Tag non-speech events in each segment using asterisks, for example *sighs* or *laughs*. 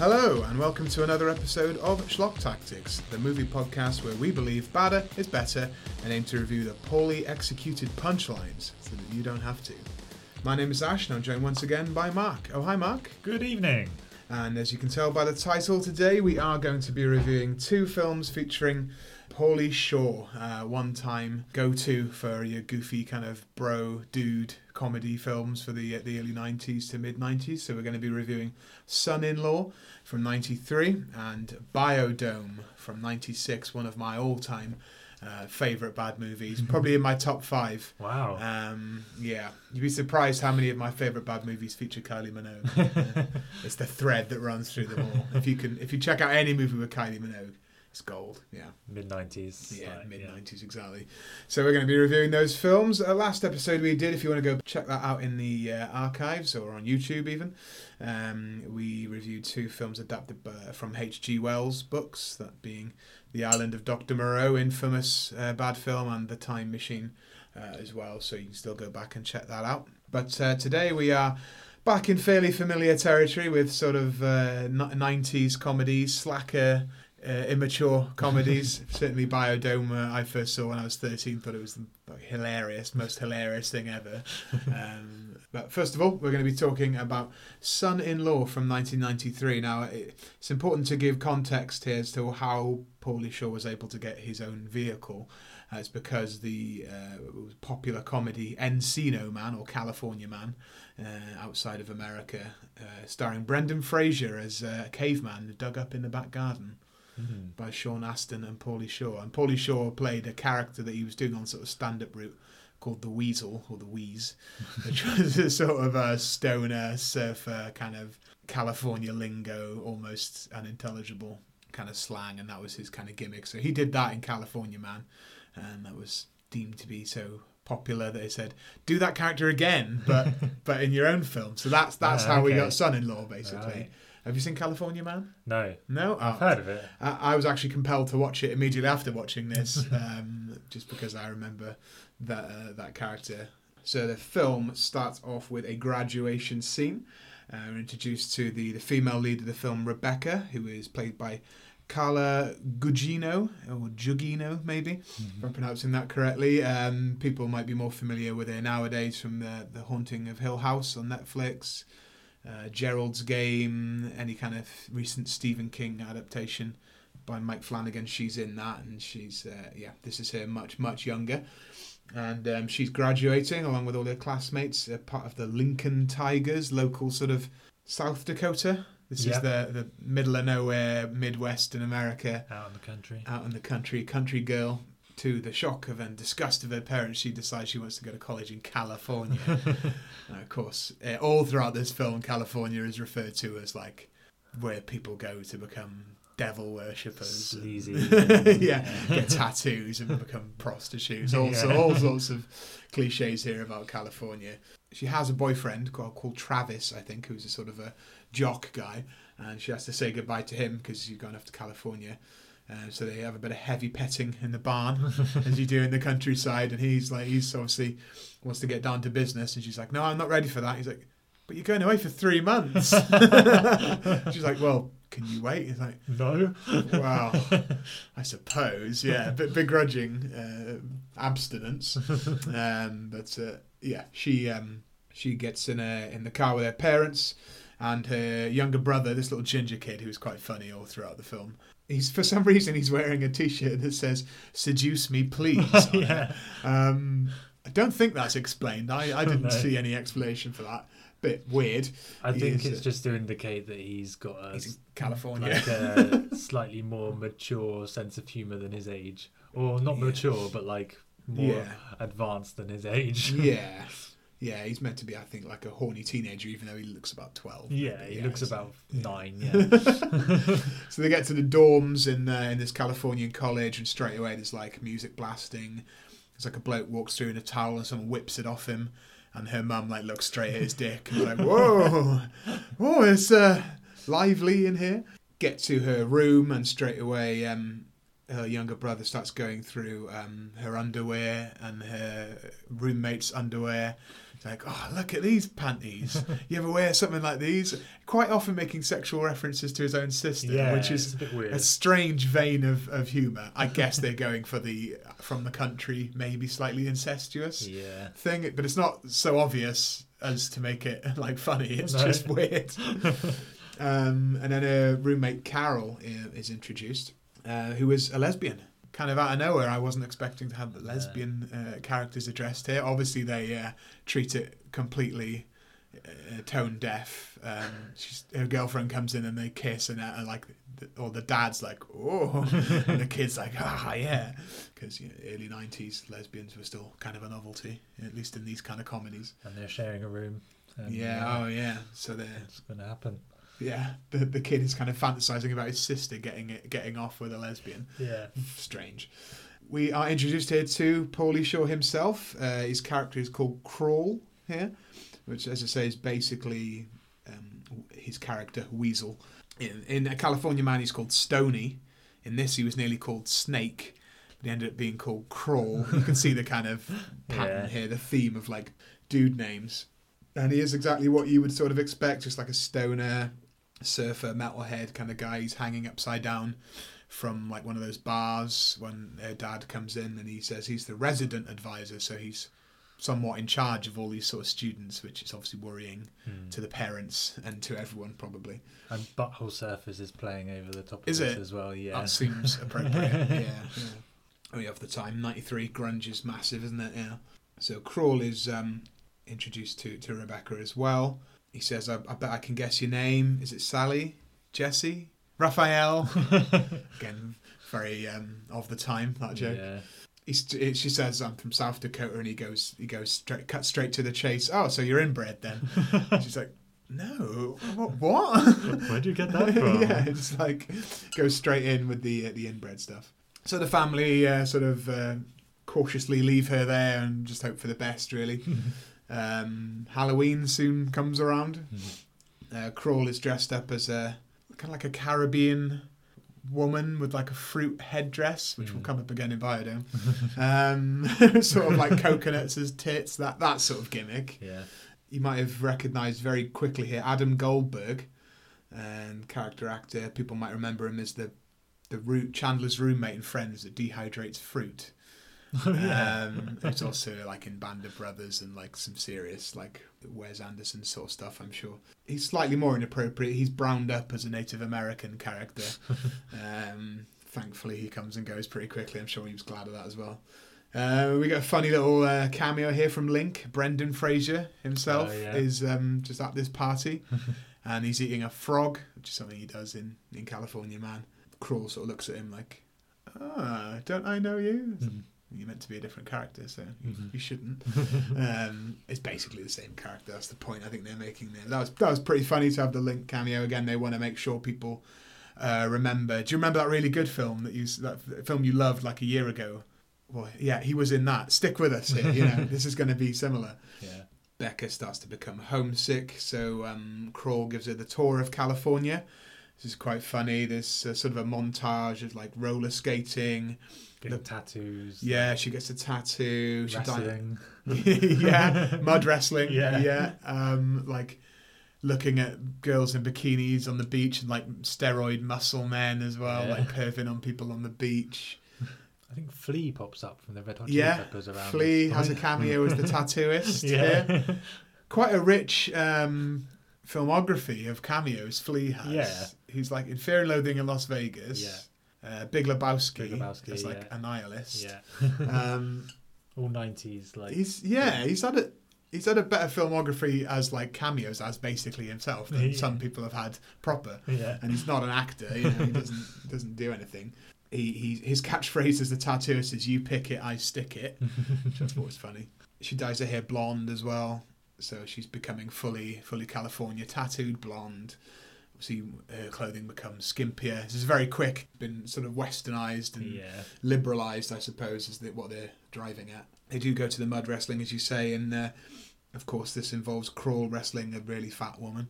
Hello, and welcome to another episode of Schlock Tactics, the movie podcast where we believe badder is better and aim to review the poorly executed punchlines so that you don't have to. My name is Ash, and I'm joined once again by Mark. Oh, hi, Mark. Good evening. And as you can tell by the title, today we are going to be reviewing two films featuring Pauly Shore, uh, one time go to for your goofy kind of bro dude comedy films for the, the early 90s to mid 90s. So we're going to be reviewing Son in Law from 93 and Biodome from 96, one of my all time uh, favorite bad movies, *laughs* probably in my top five. Wow. Um, yeah, you'd be surprised how many of my favorite bad movies feature Kylie Minogue. Uh, *laughs* it's the thread that runs through them all. If you can, if you check out any movie with Kylie Minogue, it's gold. Yeah, Mid 90s. yeah, like, mid nineties exactly. So we're going to be reviewing those films. Uh, last episode we did, if you want to go check that out in the uh, archives or on YouTube even, um, we reviewed two films adapted by, from H.G. Wells' books, that being The Island of Dr. Moreau, infamous uh, bad film, and The Time Machine uh, as well. So you can still go back and check that out. But uh, today we are back in fairly familiar territory with sort of uh, 90s comedies, slacker uh, immature comedies. *laughs* Certainly, Biodome, uh, I first saw when I was 13, thought it was the like, hilarious, most hilarious thing ever. *laughs* Um, but first of all, we're going to be talking about Son in Law from 1993. Now, it's important to give context here as to how Pauly Shore was able to get his own vehicle. Uh, it's because the uh, popular comedy Encino Man or California Man uh, outside of America, uh, starring Brendan Fraser as a caveman dug up in the back garden Mhm. by Sean Astin and Pauly Shore. And Pauly Shore played a character that he was doing on sort of stand-up route called the Weasel or the Wheeze, *laughs* which was a sort of a stoner surfer kind of California lingo, almost unintelligible kind of slang, and that was his kind of gimmick. So he did that in California Man, and that was deemed to be so popular that they said do that character again, but *laughs* but in your own film. So that's that's Ah, how we got Son-in-Law basically. Right. Have you seen California Man? No, No, I've Oh. heard of it. I I was actually compelled to watch it immediately after watching this, *laughs* um, just because I remember that uh, that character. So the film starts off with a graduation scene. Uh, we're introduced to the, the female lead of the film, Rebecca, who is played by Carla Gugino, or Jugino, maybe, if I'm pronouncing that correctly. Um, people might be more familiar with her nowadays from the, the Haunting of Hill House on Netflix, uh, Gerald's Game, any kind of recent Stephen King adaptation by Mike Flanagan. She's in that, and she's uh, yeah, this is her much much younger, and um, she's graduating along with all her classmates, uh, part of the Lincoln Tigers, local sort of South Dakota. This is the the middle of nowhere, Midwest in America Out in the country. out in the country, country girl. To the shock of and disgust of her parents, she decides she wants to go to college in California. *laughs* and of course, uh, all throughout this film, California is referred to as like where people go to become devil worshippers. Sleazy. *laughs* yeah, get tattoos and become prostitutes. Also, Yeah. all sorts of cliches here about California. She has a boyfriend called, called Travis, I think, who's a sort of a jock guy, and she has to say goodbye to him because he's gone off to California. Uh, so they have a bit of heavy petting in the barn, *laughs* as you do in the countryside. And he's like, he's obviously wants to get down to business, and she's like, "No, I'm not ready for that." He's like, "But you're going away for three months." *laughs* she's like, "Well, can you wait?" He's like, no. Wow, *laughs* I suppose, yeah, but begrudging uh, abstinence. Um, but uh, yeah, she um, she gets in a, in the car with her parents and her younger brother, this little ginger kid who's quite funny all throughout the film. He's for some reason he's wearing a T-shirt that says "Seduce me, please." *laughs* yeah. Um, I don't think that's explained. I, I didn't No. see any explanation for that. Bit weird. I He think is, it's uh, just to indicate that he's got a, He's California. like a *laughs* slightly more mature sense of humour than his age. Or not Yeah. mature, but like more Yeah. advanced than his age. yeah, *laughs* yeah. He's meant to be, I think, like a horny teenager, even though he looks about twelve. Yeah, he looks about yeah. nine, *laughs* yeah. So they get to the dorms in uh, in this Californian college, and straight away there's like music blasting. There's like a bloke walks through in a towel, and someone whips it off him, and her mum like looks straight at his dick and like, "Whoa, whoa, it's uh, lively in here." Get to her room, and straight away, um, her younger brother starts going through um, her underwear and her roommate's underwear. It's like, oh, look at these panties. You ever wear something like these? Quite often making sexual references to his own sister, Yeah, which is a a strange vein of, of humour. I guess they're going for the from the country, maybe slightly incestuous Yeah. thing, but it's not so obvious as to make it *laughs* like funny. It's No. just weird. *laughs* um, and then her roommate Carol is introduced, uh, who is a lesbian. Kind of out of nowhere, I wasn't expecting to have the lesbian uh, characters addressed here. Obviously, they uh, treat it completely uh, tone deaf. Um, she's, her girlfriend comes in and they kiss, and uh, like, or the dad's like, oh, and the kid's like, ah, yeah, because you know, early '90s lesbians were still kind of a novelty, at least in these kind of comedies. And they're sharing a room. And, yeah, uh, oh yeah. So they're it's going to happen. Yeah, the the kid is kind of fantasizing about his sister getting it, getting off with a lesbian. Yeah. Strange. We are introduced here to Pauly Shore himself. Uh, his character is called Crawl here, which, as I say, is basically um, his character Weasel. In, in a California Man, he's called Stony. In this, he was nearly called Snake, but he ended up being called Crawl. You can see the kind of *laughs* pattern Yeah. here, the theme of like dude names. And he is exactly what you would sort of expect, just like a stoner, surfer, metalhead kind of guy. He's hanging upside down from like one of those bars when their dad comes in and he says he's the resident advisor, so he's somewhat in charge of all these sort of students, which is obviously worrying Hmm. to the parents and to everyone probably. And Butthole Surfers is playing over the top of Is this it? as well. Yeah. That seems appropriate. *laughs* yeah, yeah. Oh, yeah, of the time, '93 grunge is massive, isn't it? Yeah. So Crawl is um, introduced to to Rebecca as well. He says, I, "I bet I can guess your name. Is it Sally, Jessy, Raphael?" *laughs* Again, very um, of the time that joke. Yeah. She says, "I'm from South Dakota," and he goes, he goes straight, cut straight to the chase. Oh, so you're inbred then? *laughs* She's like, "No, what? what? Where'd you get that *laughs* from? yeah, it's like goes straight in with the uh, the inbred stuff. So the family uh, sort of uh, cautiously leave her there and just hope for the best. Really, um, Halloween soon comes around. Uh, Crawl is dressed up as a kind of like a Caribbean woman with like a fruit headdress, which will Mm. come up again in Biodome. *laughs* um, *laughs* sort of like coconuts as tits, that that sort of gimmick Yeah. you might have recognised very quickly here Adam Goldberg, and character actor. People might remember him as the the root Chandler's roommate in Friends that dehydrates fruit. *laughs* Oh, yeah. Um, it's also like in Band of Brothers and like some serious like Wes Anderson sort of stuff. I'm sure he's slightly more inappropriate. He's browned up as a Native American character. *laughs* um, thankfully, he comes and goes pretty quickly. I'm sure he was glad of that as well. Uh, we got a funny little uh, cameo here from Link. Brendan Fraser himself Oh, yeah. is um, just at this party, *laughs* and he's eating a frog, which is something he does in in California Man. Crawl sort of looks at him like, "Ah, don't I know you?" Mhm. You're meant to be a different character, so you, Mhm. you shouldn't. *laughs* um, it's basically the same character. That's the point I think they're making there. That was that was pretty funny to have the Link cameo again. They want to make sure people uh, remember. Do you remember that really good film that you that film you loved like a year ago? Well, yeah, he was in that. Stick with us here. You know, *laughs* this is going to be similar. Yeah. Becca starts to become homesick, so um, Crawl gives her the tour of California. This is quite funny. There's uh, sort of a montage of like roller skating. Getting The- tattoos. Yeah, she gets a tattoo. She Wrestling. *laughs* yeah, mud wrestling. Yeah. Yeah, um, like looking at girls in bikinis on the beach and like steroid muscle men as well, Yeah. like perving on people on the beach. I think Flea pops up from the Red Hot Chili Yeah, Peppers around. Flea has a cameo as the *laughs* tattooist. Yeah. here. *laughs* quite a rich um, filmography of cameos. Flea has. Yeah. He's like in Fear and Loathing in Las Vegas. Yeah. Uh, Big Lebowski, Big Lebowski, as like yeah. a nihilist. Yeah. *laughs* Um, *laughs* All 90s, like. he's yeah, he's had a he's had a better filmography as like cameos as basically himself than Yeah. *laughs* some people have had proper. Yeah. And he's not an actor, you know, he doesn't doesn't do anything. He, he his catchphrase as the tattooist is "You pick it, I stick it," which I thought was funny. She dyes her hair blonde as well, so she's becoming fully fully California tattooed blonde. Obviously, her clothing becomes skimpier. This is very quick, been sort of westernized and Yeah. liberalized, I suppose, is the, what they're driving at. They do go to the mud wrestling, as you say, and uh, of course, this involves crawl wrestling a really fat woman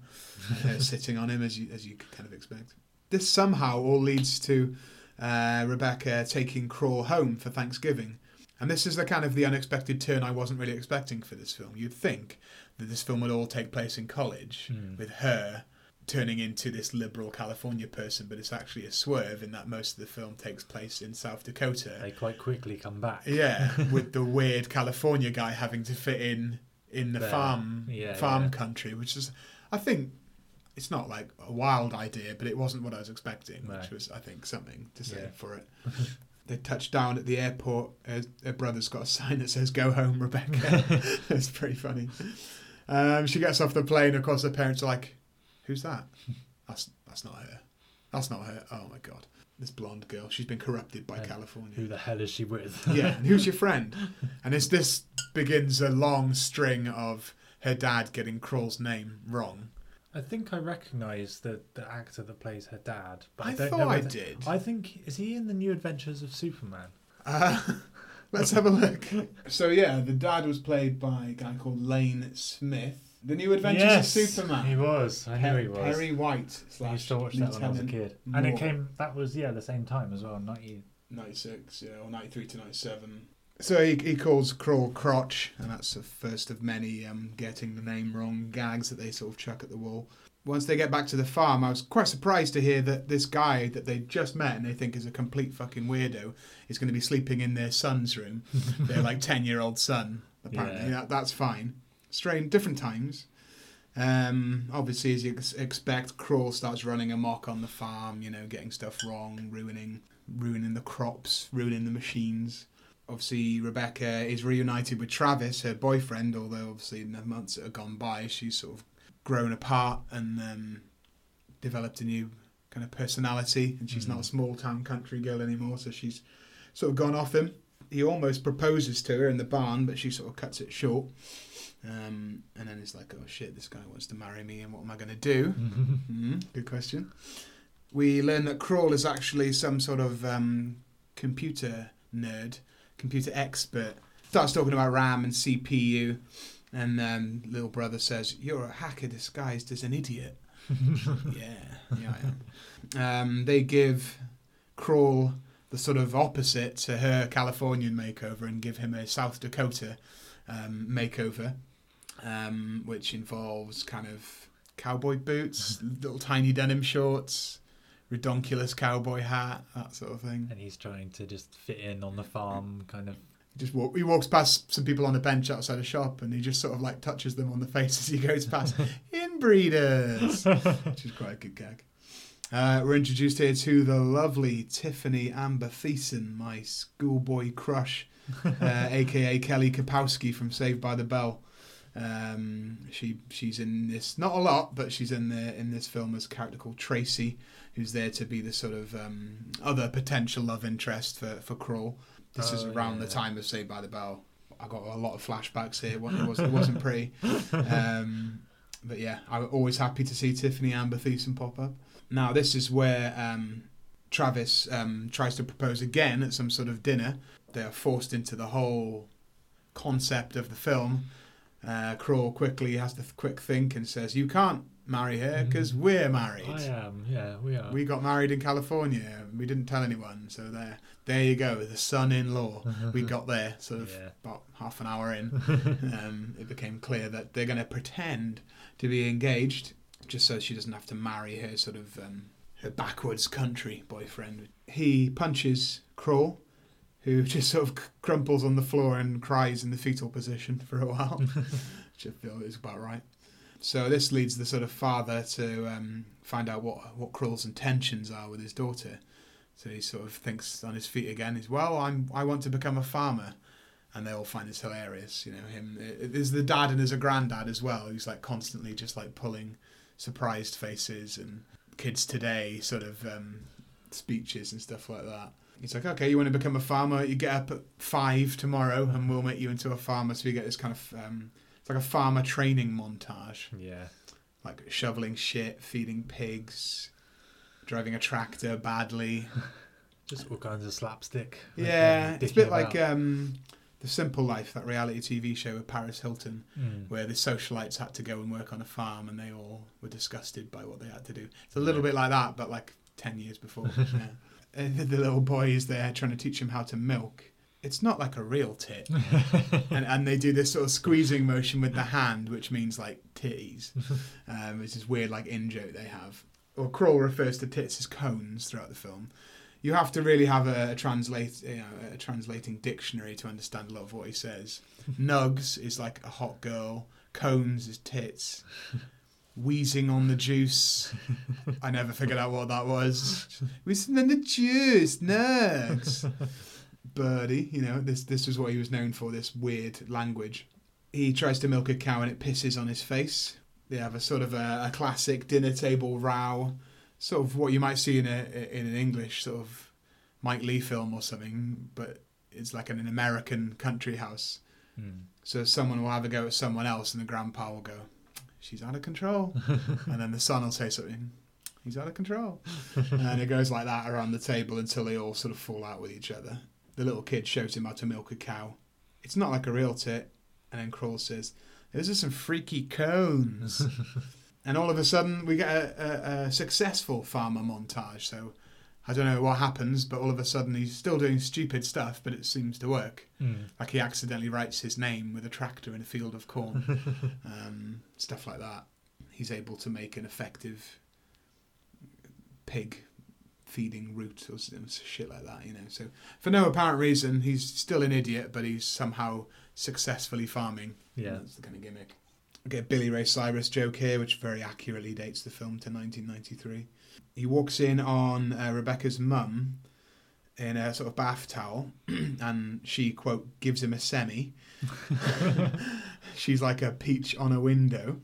uh, *laughs* sitting on him, as you as you could kind of expect. This somehow all leads to uh, Rebecca taking Crawl home for Thanksgiving. And this is the kind of the unexpected turn I wasn't really expecting for this film. You'd think that this film would all take place in college Hmm. with her turning into this liberal California person, but it's actually a swerve in that most of the film takes place in South Dakota. They quite quickly come back. Yeah, *laughs* with the weird California guy having to fit in in the There. farm Yeah, farm yeah. country, which is, I think, it's not like a wild idea, but it wasn't what I was expecting, No. which was, I think, something to say Yeah. for it. *laughs* they touch down at the airport. Her, her brother's got a sign that says "Go home, Rebecca." *laughs* it's pretty funny. Um, she gets off the plane. Of course, her parents are like, "Who's that? *laughs* That's that's not her. That's not her. Oh my god, this blonde girl. She's been corrupted by And California." Who the hell is she with? *laughs* yeah, and who's your *laughs* friend? And it's this begins a long string of her dad getting Crawl's name wrong. I think I recognise the, the actor that plays her dad, but I, I, don't thought know. I did. I think is he in the New Adventures of Superman? Uh, let's have a look. So yeah, the dad was played by a guy called Lane Smith. The New Adventures yes, of Superman. He was. I knew he was. Perry White I slash used to watch that when I was a kid, and it came. That was yeah, the same time as well. Ninety. 96, yeah, or 93 to 97. So he, he calls Crawl Crotch, and that's the first of many um, getting the name wrong gags that they sort of chuck at the wall. Once they get back to the farm, I was quite surprised to hear that this guy that they just met and they think is a complete fucking weirdo is going to be sleeping in their son's room, *laughs* their like 10 year old son. Apparently, Yeah. that, that's fine. Strange, different times. Um, obviously, as you ex- expect, Crawl starts running amok on the farm, you know, getting stuff wrong, ruining ruining the crops, ruining the machines. Obviously, Rebecca is reunited with Travis, her boyfriend, although obviously in the months that have gone by, she's sort of grown apart and um, developed a new kind of personality, and she's not a Mm. small town country girl anymore, so she's sort of gone off him. He almost proposes to her in the barn, but she sort of cuts it short. Um, and then it's like, oh shit, this guy wants to marry me, and what am I going to do? *laughs* Mm, good question. We learn that Crawl is actually some sort of um, computer nerd, computer expert. Starts talking about RAM and CPU, and um, little brother says, "You're a hacker disguised as an idiot." *laughs* yeah, yeah, I am. Um, they give Crawl the sort of opposite to her Californian makeover and give him a South Dakota um, makeover, um, which involves kind of cowboy boots, little tiny denim shorts, redonkulous cowboy hat, that sort of thing. and he's trying to just fit in on the farm, kind of. He Just walk, he walks past some people on a bench outside a shop, and he just sort of like touches them on the *laughs* face as he goes past. *laughs* Inbreeders, which is quite a good gag. Uh, we're introduced here to the lovely Tiffani Amber Thiessen, my schoolboy crush, *laughs* uh, aka Kelly Kapowski from Saved by the Bell. Um, she she's in this not a lot, but she's in the in this film as a character called Tracy, who's there to be the sort of um, other potential love interest for for Crawl. This is Oh, around the time of Saved by the Bell. I got a lot of flashbacks here. It wasn't, it wasn't, it wasn't pretty. *laughs* Um, but yeah, I'm always happy to see Tiffani Amber Thiessen pop up. Now, this is where um, Travis um, tries to propose again at some sort of dinner. They are forced into the whole concept of the film. Uh, Crawl quickly has to th- quick think and says, "You can't marry her because we're married. I am. Yeah, we are. We got married in California. We didn't tell anyone. So there, there you go. The son-in-law. *laughs* we got there sort of Yeah. about half an hour in. *laughs* um, it became clear that they're going to pretend to be engaged just so she doesn't have to marry her sort of um, her backwards country boyfriend. He punches Crawl, who *laughs* just sort of crumples on the floor and cries in the fetal position for a while, *laughs* which I feel is about right. So this leads the sort of father to um, find out what what Crawl's intentions are with his daughter. So he sort of thinks on his feet again. He's well, I'm I want to become a farmer, and they all find this hilarious. You know him. There's the dad and there's a granddad as well. Who's like constantly just like pulling surprised faces and kids today sort of um, speeches and stuff like that. He's like, okay, you want to become a farmer? You get up at five tomorrow, and we'll make you into a farmer. So you get this kind of um, it's like a farmer training montage yeah. like shoveling shit, feeding pigs, driving a tractor badly. *laughs* Just all kinds of slapstick. Yeah, it's a bit like um, the Simple Life, that reality TV show with Paris Hilton, Mm. where the socialites had to go and work on a farm, and they all were disgusted by what they had to do. It's a little Yeah. bit like that, but like ten years before. *laughs* yeah. And the little boy is there trying to teach him how to milk. It's not like a real tit, *laughs* and and they do this sort of squeezing motion with the hand, which means like titties. *laughs* Um, it's this weird like in joke they have. Or Crawl refers to tits as cones throughout the film. You have to really have a, a translate, you know, a translating dictionary to understand a lot of what he says. *laughs* Nugs is like a hot girl. Cones is tits. Wheezing on the juice. *laughs* I never figured out what that was. Wheezing on the juice, nugs. Birdie, you know, this this was what he was known for. This weird language. He tries to milk a cow and it pisses on his face. They have a sort of a, a classic dinner table row, sort of what you might see in a in an English sort of Mike Leigh film or something, but it's like an American country house. Hmm. So someone will have a go at someone else, and the grandpa will go, "She's out of control," *laughs* and then the son will say something, "He's out of control," and it goes like that around the table until they all sort of fall out with each other. The little kid shows him how to milk a cow. It's not like a real tit, and then Crawl says, "Those are some freaky cones." *laughs* and all of a sudden, we get a, a, a successful farmer montage. So. I don't know what happens, but all of a sudden he's still doing stupid stuff, but it seems to work Hmm. like he accidentally writes his name with a tractor in a field of corn, *laughs* um, stuff like that. He's able to make an effective pig feeding route or shit like that, you know. So for no apparent reason, he's still an idiot, but he's somehow successfully farming. Yeah. that's the kind of gimmick. I get a Billy Ray Cyrus joke here, which very accurately dates the film to 1993. He walks in on uh, Rebecca's mum in a sort of bath towel, *clears throat* and she quote gives him a semi. *laughs* She's like a peach on a window.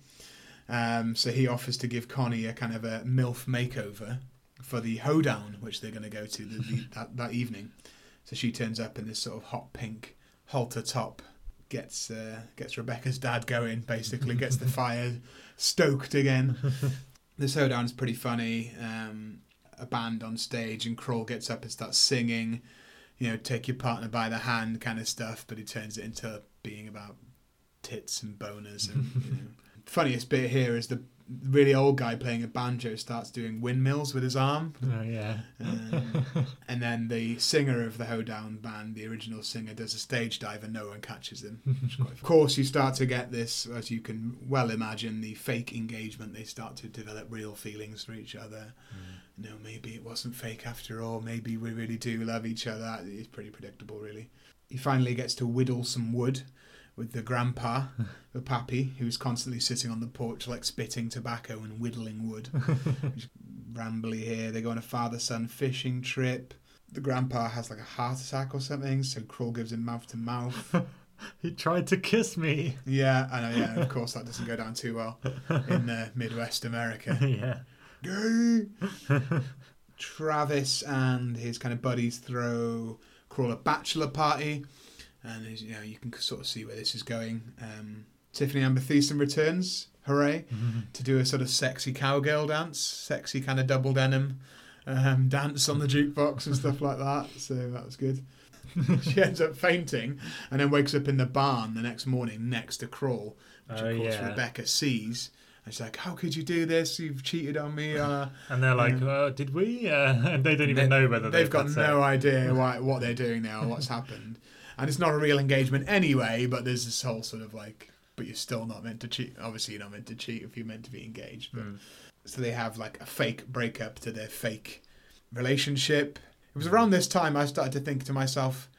Um, so he offers to give Connie a kind of a MILF makeover for the hoedown, which they're going to go to the, the, *laughs* that, that evening. So she turns up in this sort of hot pink halter top, gets uh, gets Rebecca's dad going, basically gets the *laughs* fire stoked again. This hoedown's pretty funny. Um, a band on stage, and Crawl gets up and starts singing, you know, take your partner by the hand kind of stuff, but he turns it into being about tits and boners. And, *laughs* you know. Funniest bit here is the really old guy playing a banjo starts doing windmills with his arm. Oh yeah. And then the singer of the Hoedown band, the original singer, does a stage dive and no one catches him. *laughs* Which is quite of course, you start to get this, as you can well imagine, the fake engagement. They start to develop real feelings for each other. Hmm. No, maybe it wasn't fake after all. Maybe we really do love each other. It's pretty predictable, really. He finally gets to whittle some wood with the grandpa, *laughs* the pappy, who's constantly sitting on the porch, like spitting tobacco and whittling wood. *laughs* Rambly here. They go on a father son fishing trip. The grandpa has like a heart attack or something, so Crawl gives him mouth to mouth. *laughs* He tried to kiss me. Yeah, I know. Yeah, of course that doesn't go down too well in uh, Midwest America. *laughs* yeah. Gay. *laughs* Travis and his kind of buddies throw Crawl a bachelor party, and you know you can sort of see where this is going. Um, Tiffani Amber Thiessen returns, hooray, to do a sort of sexy cowgirl dance, sexy kind of double denim um, dance on the jukebox and stuff like that. So that was good. *laughs* she ends up fainting and then wakes up in the barn the next morning next to Crawl, which Oh, of course yeah. Rebecca sees. And she's like, "How could you do this? You've cheated on me." *laughs* Uh, And they're like, Yeah. uh, "Did we?" Uh, *laughs* and they don't even they- know whether they've got no it. idea why, what they're doing now or what's happened. And it's not a real engagement anyway, but there's this whole sort of like, but you're still not meant to cheat. Obviously, you're not meant to cheat if you're meant to be engaged. But, Mm. So they have like a fake breakup to their fake relationship. It was around this time I started to think to myself,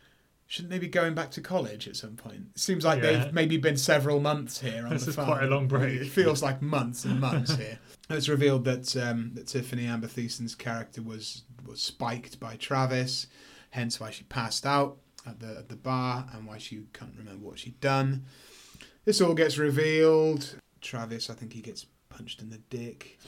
shouldn't they be going back to college at some point? It seems like Yeah. they've maybe been several months here on This the is farm. quite a long break. It feels like months and months here. And It's revealed that um, that Tiffani Amber Thiessen's character was was spiked by Travis, hence why she passed out at the at the bar and why she can't remember what she'd done. This all gets revealed. Travis, I think he gets punched in the dick,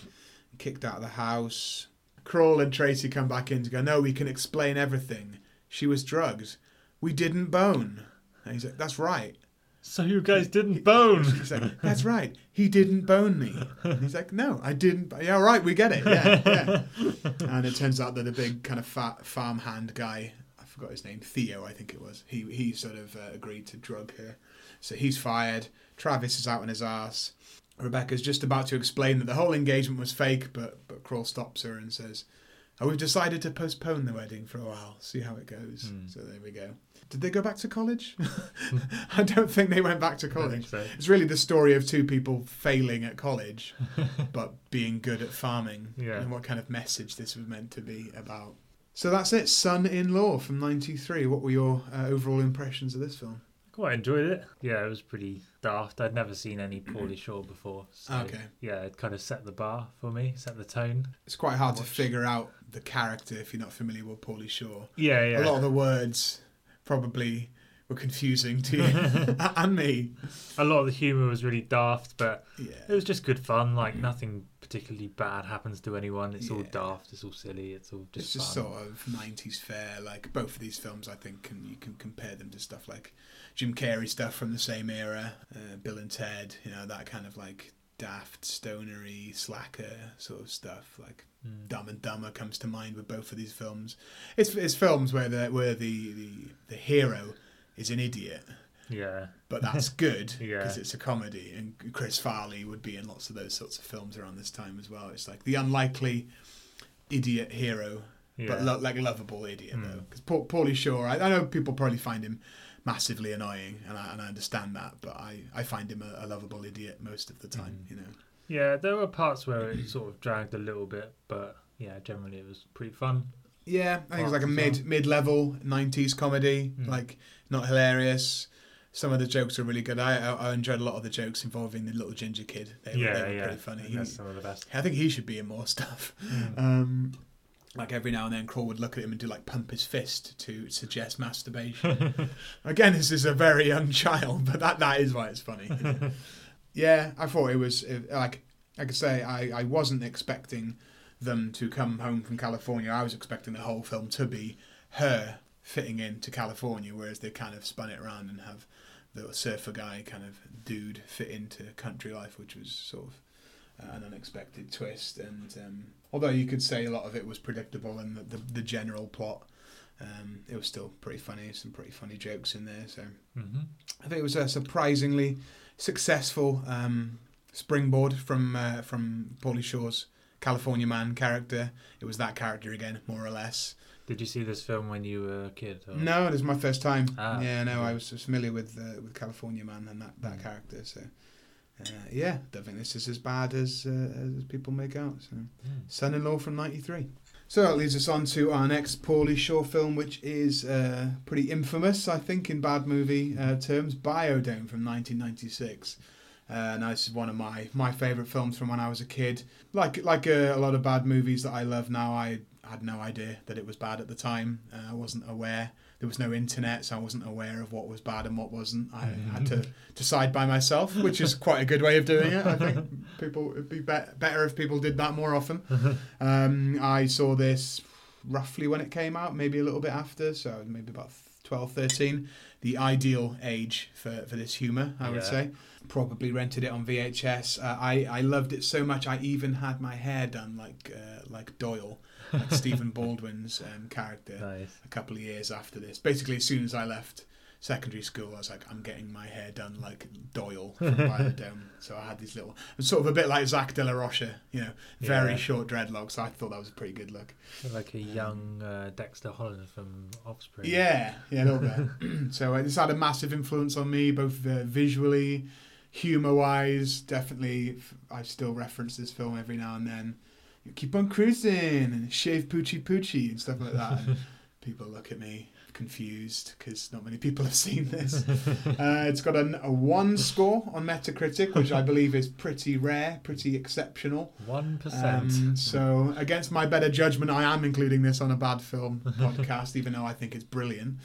kicked out of the house. Crawl and Tracy come back in to go, no, we can explain everything. She was drugged. We didn't bone. And he's like, that's right. So you guys didn't bone. *laughs* He's like, that's right. He didn't bone me. And he's like, no, I didn't. Yeah, all right, we get it. Yeah, yeah. *laughs* and it turns out that a big kind of fat farmhand guy, I forgot his name, Theo, I think it was. He he sort of uh, agreed to drug her. So he's fired. Travis is out on his ass. Rebecca's just about to explain that the whole engagement was fake, but but Crawl stops her and says, Oh, we've decided to postpone the wedding for a while, see how it goes. Hmm. So there we go. Did they go back to college? *laughs* I don't think they went back to college. so. It's really the story of two people failing at college, *laughs* but being good at farming. Yeah. And what kind of message this was meant to be about. So that's it. Son in Law from '93. What were your uh, overall impressions of this film? Quite enjoyed it. Yeah, it was pretty daft. I'd never seen any Pauly Shore before. So, Okay. Yeah, it kind of set the bar for me, set the tone. It's quite hard to figure out the character if you're not familiar with Pauly Shore. Yeah, yeah. A lot of the words probably were confusing to you *laughs* *laughs* and me. a lot of the humour was really daft, but yeah. it was just good fun. Like nothing particularly bad happens to anyone. It's all daft. It's all silly. It's all just. It's just fun. sort of '90s fare. Like both of these films, I think, can you can compare them to stuff like Jim Carrey stuff from the same era, uh, Bill and Ted. You know that kind of like daft, stonery, slacker sort of stuff. Like Mm. Dumb and Dumber comes to mind with both of these films. It's it's films where the where the the, the hero is an idiot, Yeah, but that's *laughs* good Yeah. because it's a comedy. And Chris Farley would be in lots of those sorts of films around this time as well. It's like the unlikely idiot hero yeah. but lo- like lovable idiot Hmm. though. Because Paul, Pauly Shore, I, I know people probably find him massively annoying, and I, and I understand that, but I, I find him a, a lovable idiot most of the time. Mhm. You know, yeah, there were parts where it *clears throat* sort of dragged a little bit, but yeah, generally it was pretty fun. yeah, I think it's like a mid well. mid level '90s comedy, Mm. like not hilarious. Some of the jokes are really good. I, I I enjoyed a lot of the jokes involving the little ginger kid. They, were- yeah, they were yeah, pretty funny. I He- think that's some of the best. I think he should be in more stuff. Mm. Um, like every now and then, Crawl would look at him and do like pump his fist to suggest masturbation. *laughs* Again, this is a very young child, but that that is why it's funny. *laughs* yeah, I thought it was it, like like I say, I I wasn't expecting them to come home from California. I was expecting the whole film to be her fitting into California, whereas they kind of spun it around and have the surfer guy kind of dude fit into country life, which was sort of an unexpected twist. And um, although you could say a lot of it was predictable and the, the, the general plot, um, it was still pretty funny. Some pretty funny jokes in there. So hmm I think it was a surprisingly successful um, springboard from uh, from Pauly Shore's California Man character. It was that character again, more or less. Did you see this film when you were a kid? or- No, it was my first time. Ah, yeah, no, I was familiar with uh, with California Man and that, that Mm. character. So uh, yeah, don't think this is as bad as uh, as people make out. So. Mm. Son-in-law from '93. So that leads us on to our next Pauly Shore film, which is uh, pretty infamous, I think, in bad movie uh, terms. Biodome from 1996. Uh, now this is one of my my favourite films from when I was a kid. Like like uh, a lot of bad movies that I love now, I had no idea that it was bad at the time. Uh, I wasn't aware. There was no internet, so I wasn't aware of what was bad and what wasn't. I had to decide by myself, which is quite a good way of doing it. I think *laughs* people it'd be, be- better if people did that more often. Um, I saw this roughly when it came out, maybe a little bit after, so maybe about 12, 13. The ideal age for, for this humour, I would say. Probably rented it on VHS. Uh, I, I loved it so much, I even had my hair done like uh, like Doyle, like *laughs* Stephen Baldwin's um, character Nice. a couple of years after this. Basically, as soon as I left secondary school, I was like, I'm getting my hair done like Doyle from *laughs* Biodome. so I had these little, sort of a bit like Zach De La Rocha, you know, very Yeah. short dreadlocks. I thought that was a pretty good look. Like a young uh, Dexter Holland from Offspring. Yeah, yeah, a little bit. *laughs* *clears throat* so uh, this had a massive influence on me, both uh, visually, humor wise. Definitely, I still reference this film every now and then. Keep on cruising and shave poochie poochie and stuff like that. And *laughs* people look at me confused because not many people have seen this. Uh, it's got a, a one score on Metacritic, which I believe is pretty rare, pretty exceptional. One percent. Um, so, against my better judgment, I am including this on a bad film *laughs* podcast, even though I think it's brilliant.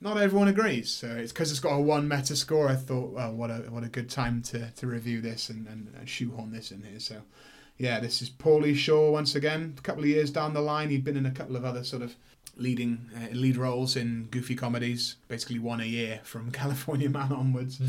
Not everyone agrees, so it's because it's got a one meta score. I thought, well, what a what a good time to, to review this and, and, and shoehorn this in here. So, yeah, this is Pauly Shore once again. A couple of years down the line, he'd been in a couple of other sort of leading uh, lead roles in goofy comedies, basically one a year from *laughs* California Man onwards.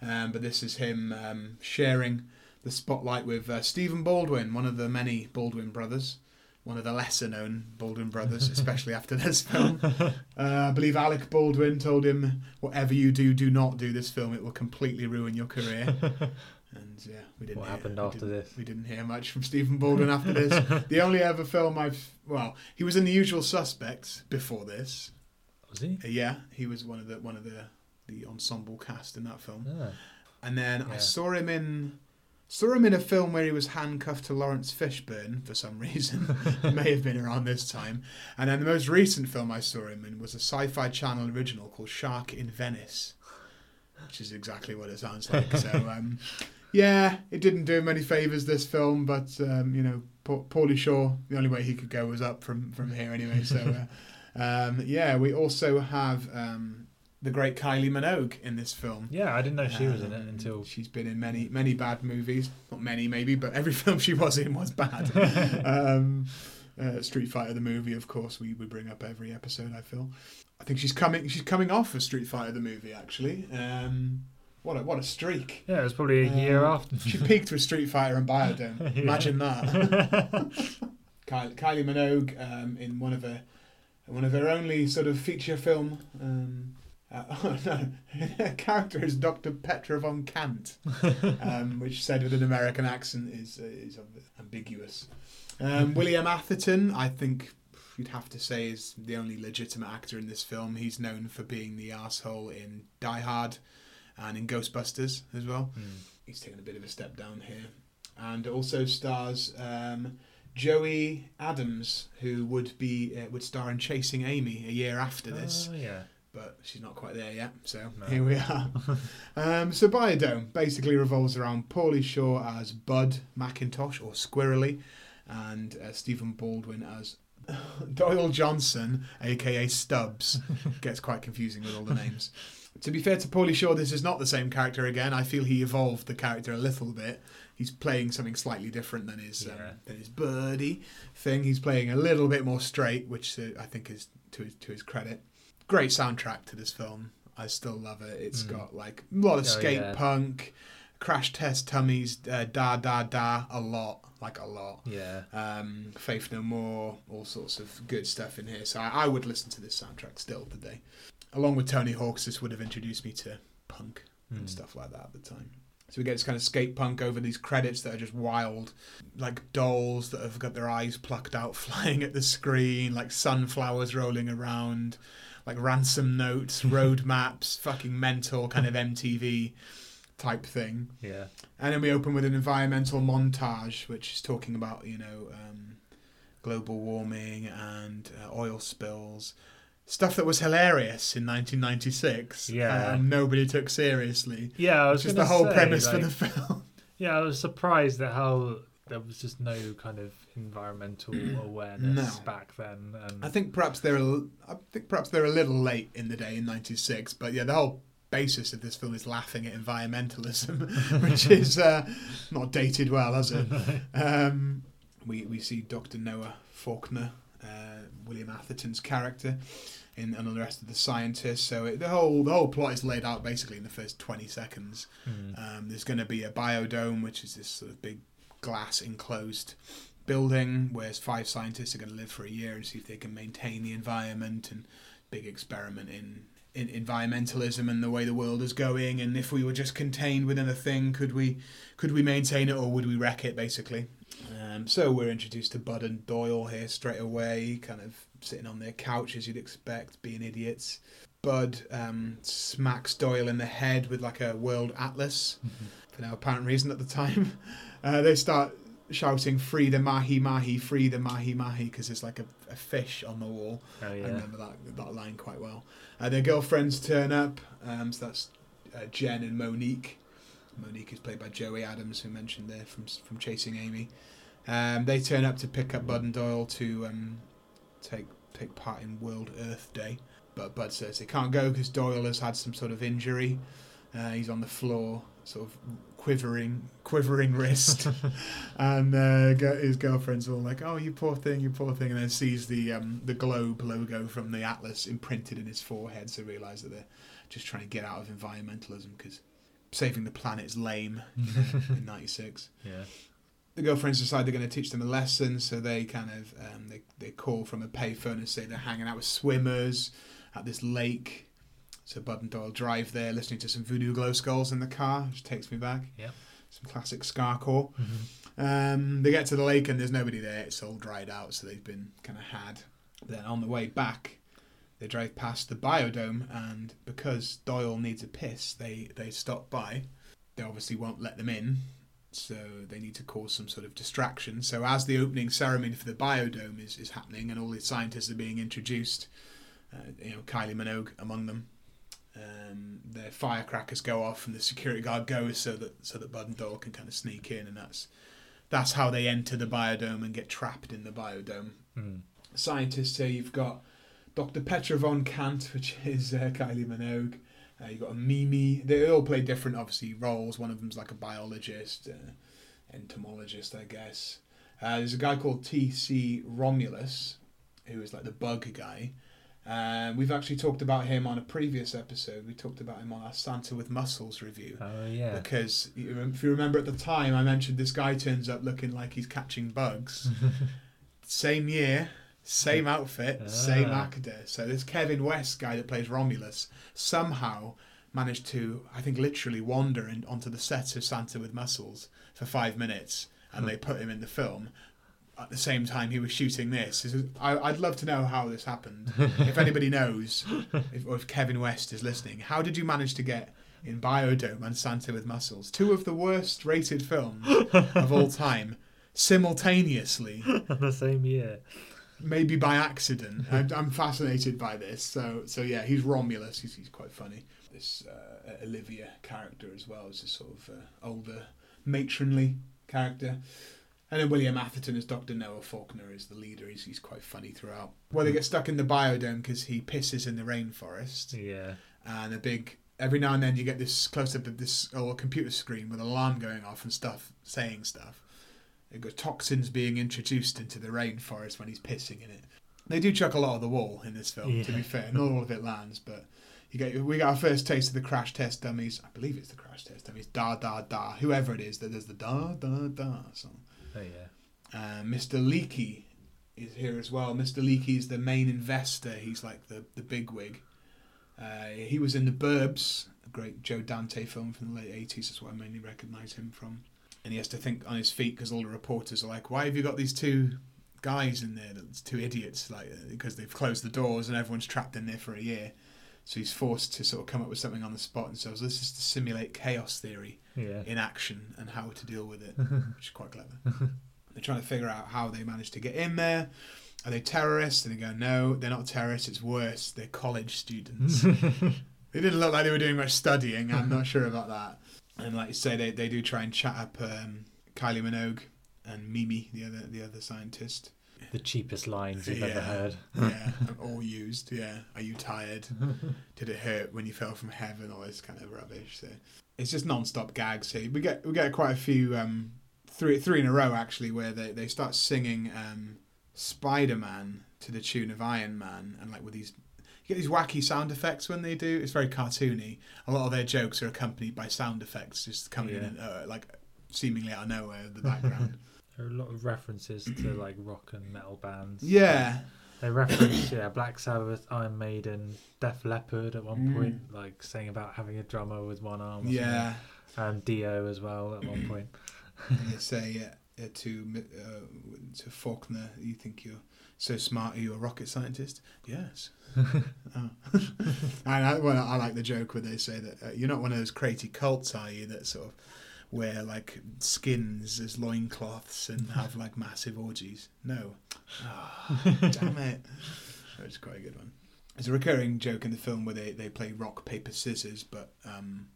Um, but this is him um, sharing the spotlight with uh, Stephen Baldwin, one of the many Baldwin brothers, one of the lesser known Baldwin brothers, *laughs* especially after this film. Uh, I believe Alec Baldwin told him, "Whatever you do, do not do this film. It will completely ruin your career." *laughs* And yeah, we didn't. What hear- happened after didn't- this? We didn't hear much from Stephen Baldwin after this. *laughs* the only other film I've well, he was in The Usual Suspects before this. Was he? Uh, yeah, he was one of the one of the the ensemble cast in that film. Ah. And then I saw him in saw him in a film where he was handcuffed to Laurence Fishburne for some reason. *laughs* it may have been around this time. And then the most recent film I saw him in was a Sci-Fi Channel original called Shark in Venice, which is exactly what it sounds like. So *laughs* um, yeah, it didn't do him any favors this film, but um, you know, Pa- Pauly Shore, the only way he could go was up from from here anyway. So uh, *laughs* um, yeah, we also have. Um, the great Kylie Minogue in this film. Yeah, I didn't know she was in it Um, until. she's been in many many bad movies. Not many maybe, but every *laughs* film she was in was bad. *laughs* um, uh, Street Fighter the movie, of course, we, we bring up every episode. I feel. I think she's coming. She's coming off of Street Fighter the movie. Actually, um, what a what a streak. Yeah, it was probably a year Um, after. She peaked with Street Fighter and Biodome. *laughs* Yeah. Imagine that. Kylie, Kylie Minogue um, in one of her one of her only sort of feature film. Um, uh, *laughs* oh no, her character is Dr. Petra von Kant, um, *laughs* which said with an American accent is uh, is ambiguous. Um, William Atherton, I think you'd have to say, is the only legitimate actor in this film. He's known for being the asshole in Die Hard and in Ghostbusters as well Hmm. he's taken a bit of a step down here. And also stars um, Joey Adams, who would be uh, would star in Chasing Amy a year after this, Oh, yeah. but she's not quite there yet. So No. here we are. *laughs* um, so Biodome basically revolves around Pauly Shore as Bud McIntosh or Squirrely, and uh, Stephen Baldwin as *laughs* Doyle Johnson, aka Stubbs. *laughs* Gets quite confusing with all the names. To be fair to Pauly Shore, this is not the same character again. I feel he evolved the character a little bit. He's playing something slightly different than his um, than his birdie thing. He's playing a little bit more straight, which uh, I think is to his, to his credit. Great soundtrack to this film. I still love it. It's Mm. got like a lot of Oh, skate yeah. punk, Crash Test Dummies, uh, da da da, a lot, like a lot. Yeah. Um, Faith No More, all sorts of good stuff in here. So I, I would listen to this soundtrack still today. Along with Tony Hawk's, this would have introduced me to punk and Hmm. stuff like that at the time. So we get this kind of skate punk over these credits that are just wild, like dolls that have got their eyes plucked out, *laughs* flying at the screen, like sunflowers rolling around, like ransom notes, *laughs* road maps, fucking mental kind of MTV type thing. Yeah. And then we open with an environmental montage, which is talking about, you know, um, global warming and uh, oil spills. Stuff that was hilarious in 1996. Yeah. Um, nobody took seriously. Yeah, I was Just the whole say, premise like, for the film. Yeah, I was surprised at how there was just no kind of environmental *clears throat* awareness No. back then. And I think perhaps they're a, I think perhaps they're a little late in the day in '96, but yeah, the whole basis of this film is laughing at environmentalism, *laughs* which is uh, not dated well, has it? *laughs* Um, we we see Dr. Noah Faulkner, uh, William Atherton's character, in and the rest of the scientists. So it, the whole the whole plot is laid out basically in the first twenty seconds. Hmm. Um, there's going to be a biodome, which is this sort of big glass enclosed building where five scientists are going to live for a year and see if they can maintain the environment and big experiment in, in environmentalism and the way the world is going and if we were just contained within a thing could we could we maintain it or would we wreck it basically um, so we're introduced to Bud and Doyle here straight away kind of sitting on their couch as you'd expect being idiots Bud um, smacks Doyle in the head with like a world atlas for no apparent reason at the time. *laughs* Uh, they start shouting, Free the Mahi Mahi, free the Mahi Mahi, because there's like a, a fish on the wall. Oh I remember that, that line quite well. Uh, their girlfriends turn up, um, so that's uh, Jen and Monique. Monique is played by Joey Adams, who mentioned there from from Chasing Amy. Um, they turn up to pick up Bud and Doyle to um, take take part in World Earth Day, but Bud says he can't go because Doyle has had some sort of injury. Uh, he's on the floor, sort of quivering, quivering wrist, *laughs* and uh, go- his girlfriend's all like, "Oh, you poor thing, you poor thing," and then sees the um, the globe logo from the atlas imprinted in his forehead, so realise that they're just trying to get out of environmentalism because saving the planet is lame you know, *laughs* in '96 Yeah. The girlfriends decide they're going to teach them a lesson, so they kind of um, they they call from a payphone and say they're hanging out with swimmers at this lake. So Bud and Doyle drive there, listening to some Voodoo Glow Skulls in the car, which takes me back. Yep. some classic Skacore. Mhm. Um, they get to the lake and there's nobody there. It's all dried out, so they've been kind of had. Then on the way back, they drive past the biodome, and because Doyle needs a piss, they they stop by. They obviously won't let them in, so they need to cause some sort of distraction. So as the opening ceremony for the biodome is, is happening, and all the scientists are being introduced, uh, you know Kylie Minogue among them. Um, their firecrackers go off and the security guard goes so that so that Bud and Doyle can kind of sneak in and that's that's how they enter the biodome and get trapped in the biodome. Mm. Scientists here you've got Dr. Petra von Kant, which is uh, Kylie Minogue. Uh, you've got a Mimi. They all play different, obviously, roles. One of them's like a biologist, uh, entomologist, I guess. Uh, there's a guy called T.C. Romulus, who is like the bug guy. Uh, we've actually talked about him on a previous episode. We talked about him on our Santa with Muscles review. Oh yeah. Because if you remember at the time, I mentioned this guy turns up looking like he's catching bugs. *laughs* same year, same outfit, same Ah. actor. So this Kevin West guy that plays Romulus somehow managed to, I think, literally wander in, onto the set of Santa with Muscles for five minutes, and they put him in the film. At the same time, he was shooting this. This is- I, I'd love to know how this happened. if anybody *laughs* knows, if, or if Kevin West is listening, how did you manage to get in Biodome and Santa with Muscles, two of the worst rated films of all *laughs* time, simultaneously? *laughs* the same year. Maybe by accident. *laughs* I'm, I'm fascinated by this. So, so yeah, he's Romulus. He's, he's quite funny. This uh, Olivia character as well is a sort of uh, older, matronly character. And then William Atherton as Dr. Noah Faulkner is the leader. He's, he's quite funny throughout. Well, they get stuck in the biodome because he pisses in the rainforest. Yeah. And a big, every now and then you get this close up of this old computer screen with an alarm going off and stuff, saying stuff. They've got toxins being introduced into the rainforest when he's pissing in it. They do chuck a lot of the wall in this film, to be fair. Not all of it lands, but you get we got our first taste of the Crash Test Dummies. I believe it's the Crash Test Dummies. Da da da. Whoever it is that does the da da da song. Oh yeah. Uh, Mr. Leakey is here as well. Mr. Leakey is the main investor. He's like the the big wig. Uh, he was in The Burbs, a great Joe Dante film from the late eighties. That's what I mainly recognise him from. And he has to think on his feet because all the reporters are like, "Why have you got these two guys in there? That's two idiots." Like uh, because they've closed the doors and everyone's trapped in there for a year. So he's forced to sort of come up with something on the spot and says, "This is to simulate chaos theory." Yeah. in action and how to deal with it, *laughs* which is quite clever. They're trying to figure out how they managed to get in there. Are they terrorists? And they go, no, they're not terrorists. It's worse. They're college students. *laughs* they didn't look like they were doing much studying. I'm not sure about that. And like you say, they, they do try and chat up um, Kylie Minogue and Mimi, the other the other scientist. the cheapest lines you've Yeah. ever heard. Yeah, *laughs* all used. Yeah. Are you tired? *laughs* Did it hurt when you fell from heaven? All this kind of rubbish. So it's just non-stop gags here. We get we get quite a few um, three three in a row actually where they, they start singing um, Spider-Man to the tune of Iron Man and like with these get these wacky sound effects when they do. It's very cartoony. A lot of their jokes are accompanied by sound effects just coming in uh, like seemingly out of nowhere in the background. *laughs* There are a lot of references to *clears throat* like rock and metal bands. yeah. They reference yeah Black Sabbath, Iron Maiden, Def Leppard at one Mm. point, like saying about having a drummer with one arm. Or Yeah. And Dio as well at one *clears throat* point. They say uh, to uh, to Faulkner, "You think you're so smart? Are you a rocket scientist?" Yes. oh. *laughs* *laughs* and I, well, I like the joke where they say that uh, you're not one of those crazy cults, are you? That sort of wear like skins as loincloths and have like massive orgies. No. Ah, *laughs* damn it. That's quite a good one. There's a recurring joke in the film where they, they play rock paper scissors, but um,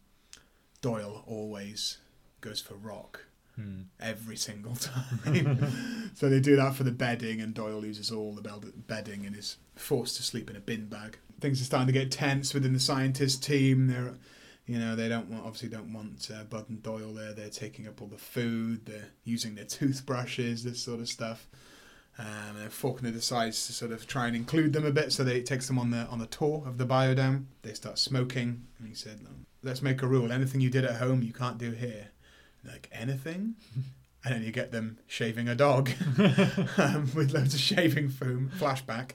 Doyle always goes for rock Hmm. every single *laughs* time. so they do that for the bedding, and Doyle loses all the bedding and is forced to sleep in a bin bag. Things are starting to get tense within the scientist team. They're, you know, they don't want obviously don't want uh, Bud and Doyle there. They're taking up all the food. They're using their toothbrushes, this sort of stuff. Um, and Faulkner decides to sort of try and include them a bit, so they takes them on the on the tour of the biodome. They start smoking, and he said, "Let's make a rule: anything you did at home, you can't do here." Like anything and then you get them shaving a dog *laughs* um, with loads of shaving foam flashback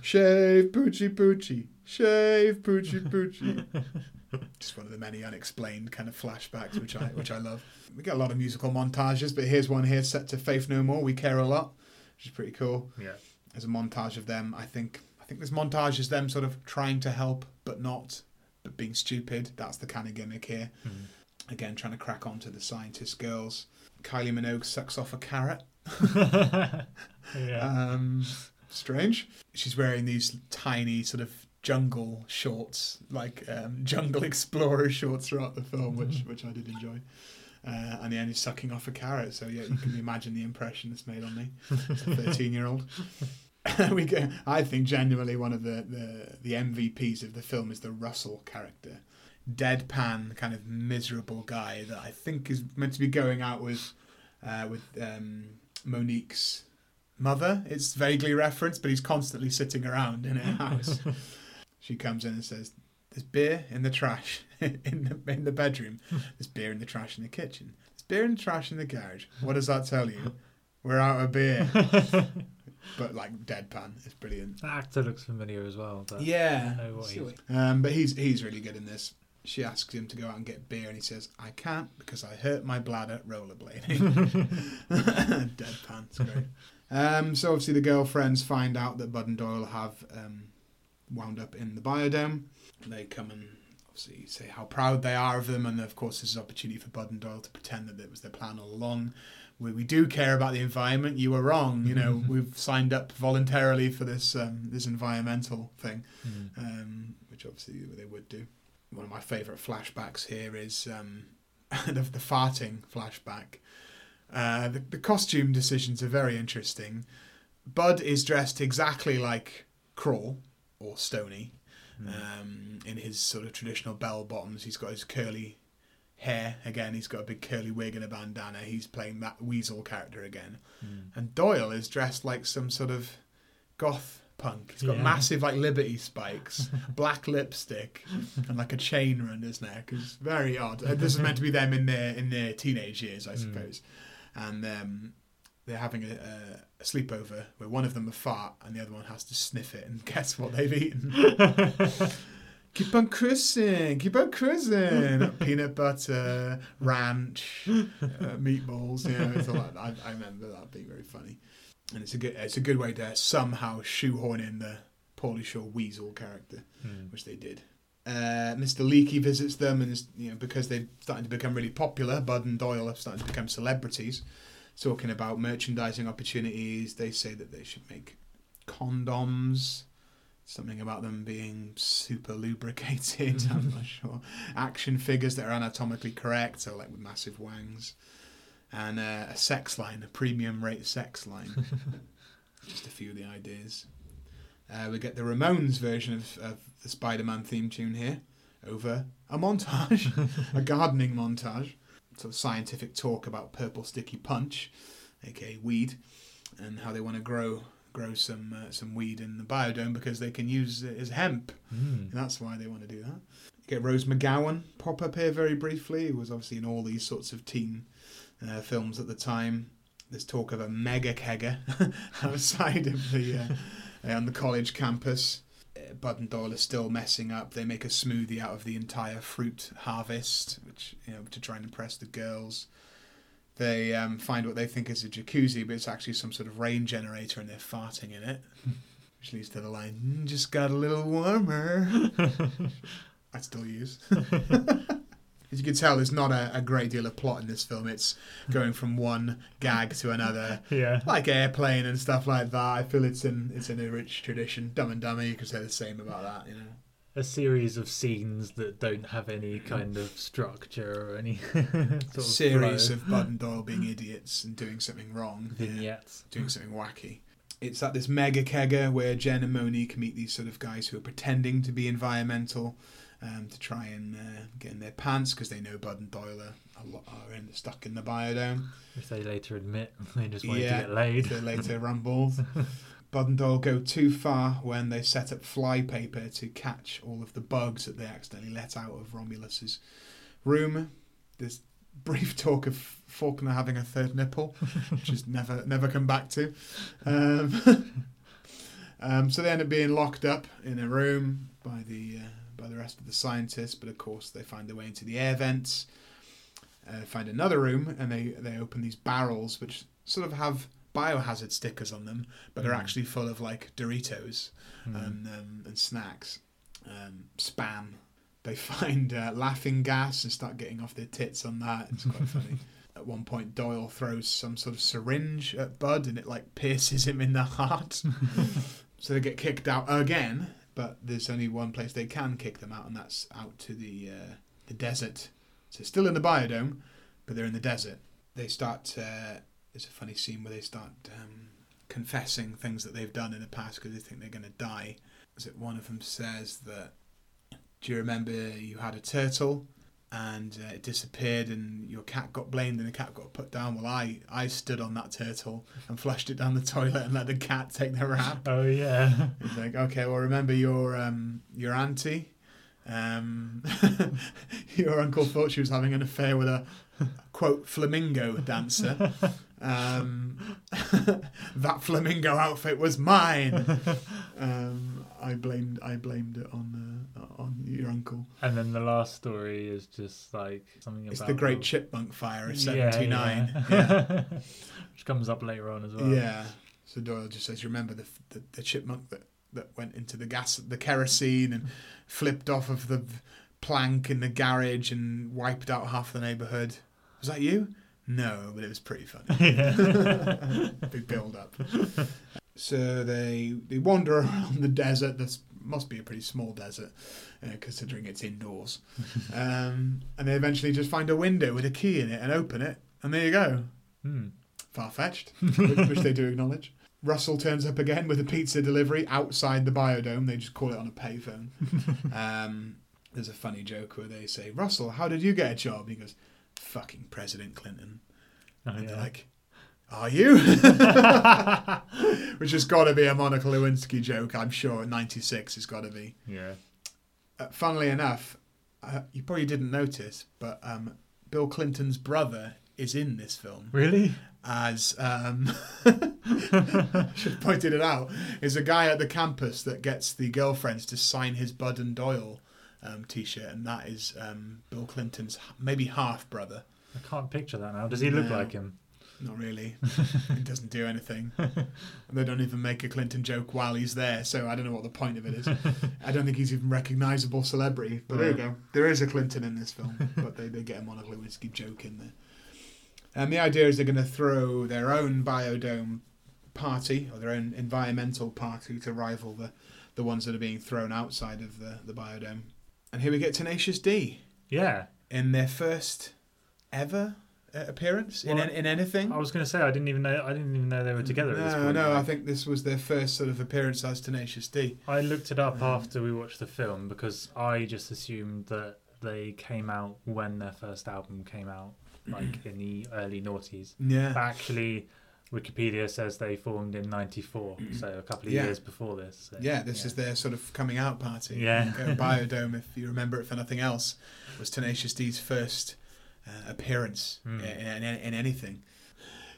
shave poochie poochie shave poochie poochie *laughs* Just one of the many unexplained kind of flashbacks, which I which I love. We get a lot of musical montages, but here's one here set to Faith No More. We care a lot, which is pretty cool. Yeah. There's a montage of them. I think I think this montage is them sort of trying to help but not, but being stupid. That's the kind of gimmick here. Mm. Again, trying to crack on to the scientist girls. Kylie Minogue sucks off a carrot. *laughs* yeah. Um, strange. She's wearing these tiny sort of jungle shorts, like um, *laughs* jungle explorer shorts throughout the film, which which I did enjoy. Uh, and the end is sucking off a carrot, so yeah, you can imagine the impression it's made on me, thirteen-year-old. *laughs* we get, I think genuinely one of the, the the MVPs of the film is the Russell character, deadpan kind of miserable guy that I think is meant to be going out with uh, with um, Monique's mother. It's vaguely referenced, but he's constantly sitting around in her house. *laughs* she comes in and says, "There's beer in the trash *laughs* in the in the bedroom. *laughs* There's beer in the trash in the kitchen. There's beer in the trash in the garage. What does that tell you? We're out of beer." but like deadpan, it's brilliant. That actor looks familiar as well. But Yeah, I know what he's- um, but he's he's really good in this. She asks him to go out and get beer, and he says, "I can't because I hurt my bladder rollerblading." *laughs* Deadpan, it's great. Um, so obviously the girlfriends find out that Bud and Doyle have um, wound up in the biodome. They come and obviously say how proud they are of them, and of course this is an opportunity for Bud and Doyle to pretend that it was their plan all along. We, we do care about the environment. You were wrong. You know, *laughs* we've signed up voluntarily for this um, this environmental thing Mm. um, which obviously they would do. One of my favourite flashbacks here is um, *laughs* the, the farting flashback. Uh, the, the costume decisions are very interesting. Bud is dressed exactly like Crawl or Stony Mm. um, in his sort of traditional bell bottoms. He's got his curly hair again. He's got a big curly wig and a bandana. He's playing that Weasel character again. Mm. And Doyle is dressed like some sort of goth punk. He's got Yeah. massive like liberty spikes, *laughs* black lipstick, and like a chain around his neck. It's very odd. This is meant to be them in their in their teenage years, I Mm. suppose. And um, they're having a, a, a sleepover where one of them a fart and the other one has to sniff it and *laughs* guess what they've eaten. *laughs* keep on cruising, keep on cruising. Peanut butter, ranch, uh, meatballs. You know, it's all like. I, I remember that being very funny, and it's a good it's a good way to somehow shoehorn in the Pauly Shore Weasel character, Mm. which they did. Uh, Mr. Leakey visits them, and is, you know because they're starting to become really popular. Bud and Doyle are starting to become celebrities. Talking about merchandising opportunities, they say that they should make condoms. Something about them being super lubricated. *laughs* I'm not sure. Action figures that are anatomically correct, so like with massive wangs, and uh, a sex line, a premium rate sex line. *laughs* Just a few of the ideas. Uh, we get the Ramones version of, of the Spider-Man theme tune here, over a montage, a *laughs* gardening montage, sort of scientific talk about purple sticky punch, aka weed, and how they want to grow grow some uh, some weed in the biodome because they can use it as hemp. Mm. And that's why they want to do that. You get Rose McGowan pop up here very briefly, who was obviously in all these sorts of teen uh, films at the time. There's talk of a mega kegger *laughs* outside of the uh, on the college campus. Uh, Bud and Doyle are still messing up. They make a smoothie out of the entire fruit harvest, which you know to try and impress the girls. They um, find what they think is a jacuzzi, but it's actually some sort of rain generator, and they're farting in it, *laughs* which leads to the line "Mm, "Just got a little warmer." *laughs* I still use. As you can tell, there's not a, a great deal of plot in this film. It's going from one gag to another, *laughs* Yeah. like airplane and stuff like that. I feel it's in it's in a rich tradition. Dumb and Dumber, you could say the same about that. You know, A series of scenes that don't have any kind of structure or any *laughs* sort of series flow. of Bud and Doyle being idiots and doing something wrong, *laughs* Yeah. vignettes. doing something wacky. It's at this mega kegger where Jen and Monique meet these sort of guys who are pretending to be environmental um, to try and uh, get in their pants because they know Bud and Doyle are, a lot, are in, stuck in the biodome. Which they later admit *laughs* they just wanted Yeah. to get laid. They later *laughs* rumbles. Bud and Doyle go too far when they set up flypaper to catch all of the bugs that they accidentally let out of Romulus's room. There's brief *laughs* talk of Faulkner having a third nipple, which is never never come back to. Um, um, so they end up being locked up in a room by the uh, by the rest of the scientists. But of course, they find their way into the air vents. Uh, find another room, and they they open these barrels, which sort of have biohazard stickers on them, but Mm. actually full of like Doritos Mm. and um, and snacks, um, spam. They *laughs* find uh, laughing gas and start getting off their tits on that. It's quite *laughs* funny. At one point, Doyle throws some sort of syringe at Bud, and it like *laughs* pierces him in the heart. so they get kicked out again. But there's only one place they can kick them out, and that's out to the uh, the desert. So still in the biodome, but they're in the desert. They start. Uh, there's a funny scene where they start um, confessing things that they've done in the past because they think they're going to die. Is it one of them says that? Do you remember you had a turtle and uh, it disappeared and your cat got blamed and the cat got put down? Well, I I stood on that turtle and flushed it down the toilet and let the cat take the rap. Oh yeah. *laughs* It's like, okay, well, remember your um, your auntie. Um, *laughs* your uncle thought she was having an affair with a quote flamingo dancer. Um, *laughs* that flamingo outfit was mine. Um, I blamed I blamed it on uh, Uh, on your uncle. And then the last story is just like something It's about the Great the- Chipmunk Fire of Yeah, seventy nine. yeah. *laughs* Which comes up later on as well. Yeah. So Doyle just says, "Remember the, the the chipmunk that that went into the gas, the kerosene, and flipped off of the plank in the garage and wiped out half the neighborhood. Was that you? No, but it was pretty funny. *laughs* *laughs* Big build up. So they they wander around the desert. This must be a pretty small desert, uh, considering it's indoors. *laughs* Um, and they eventually just find a window with a key in it and open it, and there you go. Hmm. Far fetched, *laughs* which they do acknowledge. Russell turns up again with a pizza delivery outside the biodome. They just call it on a payphone. *laughs* um, there's a funny joke where they say, Russell, how did you get a job? He goes, fucking President Clinton. Oh, and they're like, are you? *laughs* Which has got to be a Monica Lewinsky joke, I'm sure. 96 has got to be. yeah. Uh, funnily enough, uh, you probably didn't notice, but um, Bill Clinton's brother is in this film Really? as um, *laughs* should have pointed it out is a guy at the campus that gets the girlfriends to sign his Bud and Doyle um, t-shirt, and that is um, Bill Clinton's maybe half brother. I can't picture that now. Does he look No. like him? Not really. it doesn't do anything. *laughs* they don't even make a Clinton joke while he's there, so I don't know what the point of it is. I don't think he's even recognisable celebrity. But there you go. There is a Clinton in this film, but they, they get a Monica Lewinsky joke in there. And the idea is they're going to throw their own biodome party or their own environmental party to rival the, the ones that are being thrown outside of the, the biodome. And here we get Tenacious D Yeah. in their first ever appearance in, Well, an- in anything. I was going to say I didn't even know I didn't even know they were together at this No, point. no, I think this was their first sort of appearance as Tenacious D. I looked it up Um, after we watched the film because I just assumed that they came out when their first album came out, *clears throat* like in the early noughties. But Yeah. actually, Wikipedia says they formed in '94, *clears throat* so a couple of Yeah. years before this. so, Yeah, this is their sort of coming out party. Yeah. Biodome, if you remember it for nothing else, was Tenacious D's first uh, appearance Hmm. in, in, in anything.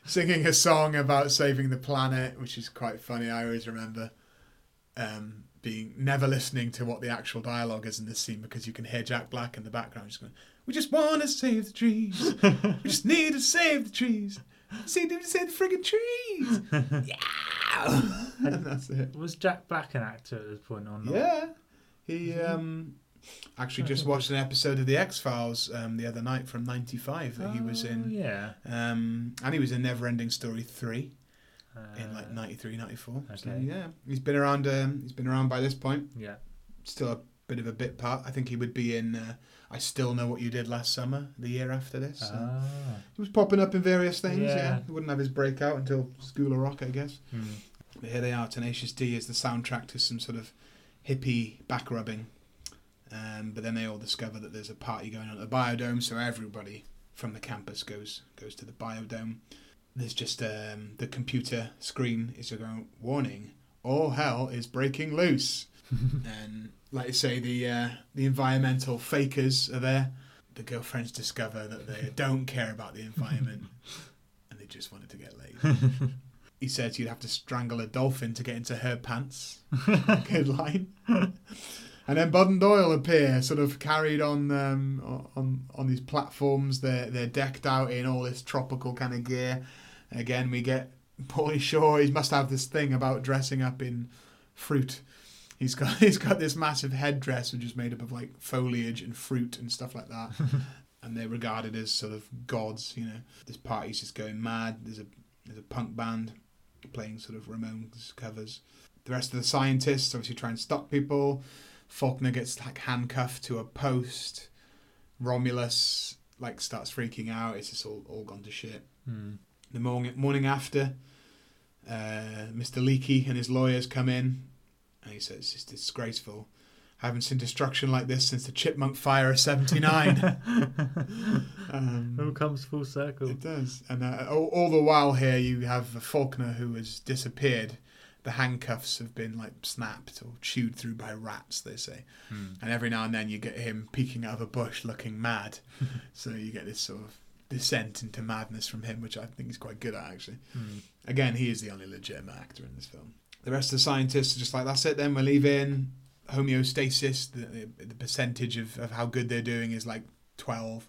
Singing a song about saving the planet, which is quite funny. I always remember um, being never listening to what the actual dialogue is in this scene because you can hear Jack Black in the background just going, "We just want *laughs* to save the trees. we just need to save the trees. See, need to save the friggin' trees. *laughs* yeah, and *laughs* that's it. Was Jack Black an actor at this point or not? Yeah, he um, actually just *laughs* watched an episode of the X Files um, the other night from '95 that he was Oh, in, Yeah. um, and he was in Neverending Story three Uh, in like '93, '94. So okay. yeah, he's been around. Um, he's been around by this point. Yeah. Still a bit of a bit part. I think he would be in. Uh, I still know what you did last summer. The year after this. So Ah. He was popping up in various things. Yeah. Yeah. he wouldn't have his breakout until School of Rock, I guess. Hmm. But here they are. Tenacious D is the soundtrack to some sort of hippie back rubbing. Um, but then they all discover that there's a party going on at the biodome, so everybody from the campus goes goes to the biodome. There's just um, the computer screen is going warning: all hell is breaking loose. *laughs* and like I say, the uh, the environmental fakers are there. The girlfriends discover that they *laughs* don't care about the environment, and they just wanted to get laid. *laughs* he says you'd have to strangle a dolphin to get into her pants. Good line. And then Bud and Doyle appear, sort of carried on um, on on these platforms. They're they're decked out in all this tropical kind of gear. Again, we get Pauly Shore. He must have this thing about dressing up in fruit. He's got *laughs* he's got this massive headdress which is made up of like foliage and fruit and stuff like that. *laughs* and they're regarded as sort of gods. You know, this party's just going mad. There's a there's a punk band playing sort of Ramones covers. The rest of the scientists obviously try and stop people. Faulkner gets like handcuffed to a post. Romulus like starts freaking out. It's just all, all gone to shit. Hmm. The morning morning after, uh, Mr. Leakey and his lawyers come in, and he says it's disgraceful. I haven't seen destruction like this since the Chipmunk Fire of '79. *laughs* *laughs* um, All comes full circle. it does. And uh, all, all the while here, you have Faulkner who has disappeared. The handcuffs have been like snapped or chewed through by rats, they say. Hmm. And every now and then you get him peeking out of a bush looking mad. *laughs* so you get this sort of descent into madness from him, which I think he's quite good at, actually. Hmm. Again, he is the only legitimate actor in this film. The rest of the scientists are just like, that's it then, we're leaving. Homeostasis, the, the percentage of, of how good they're doing is like 12.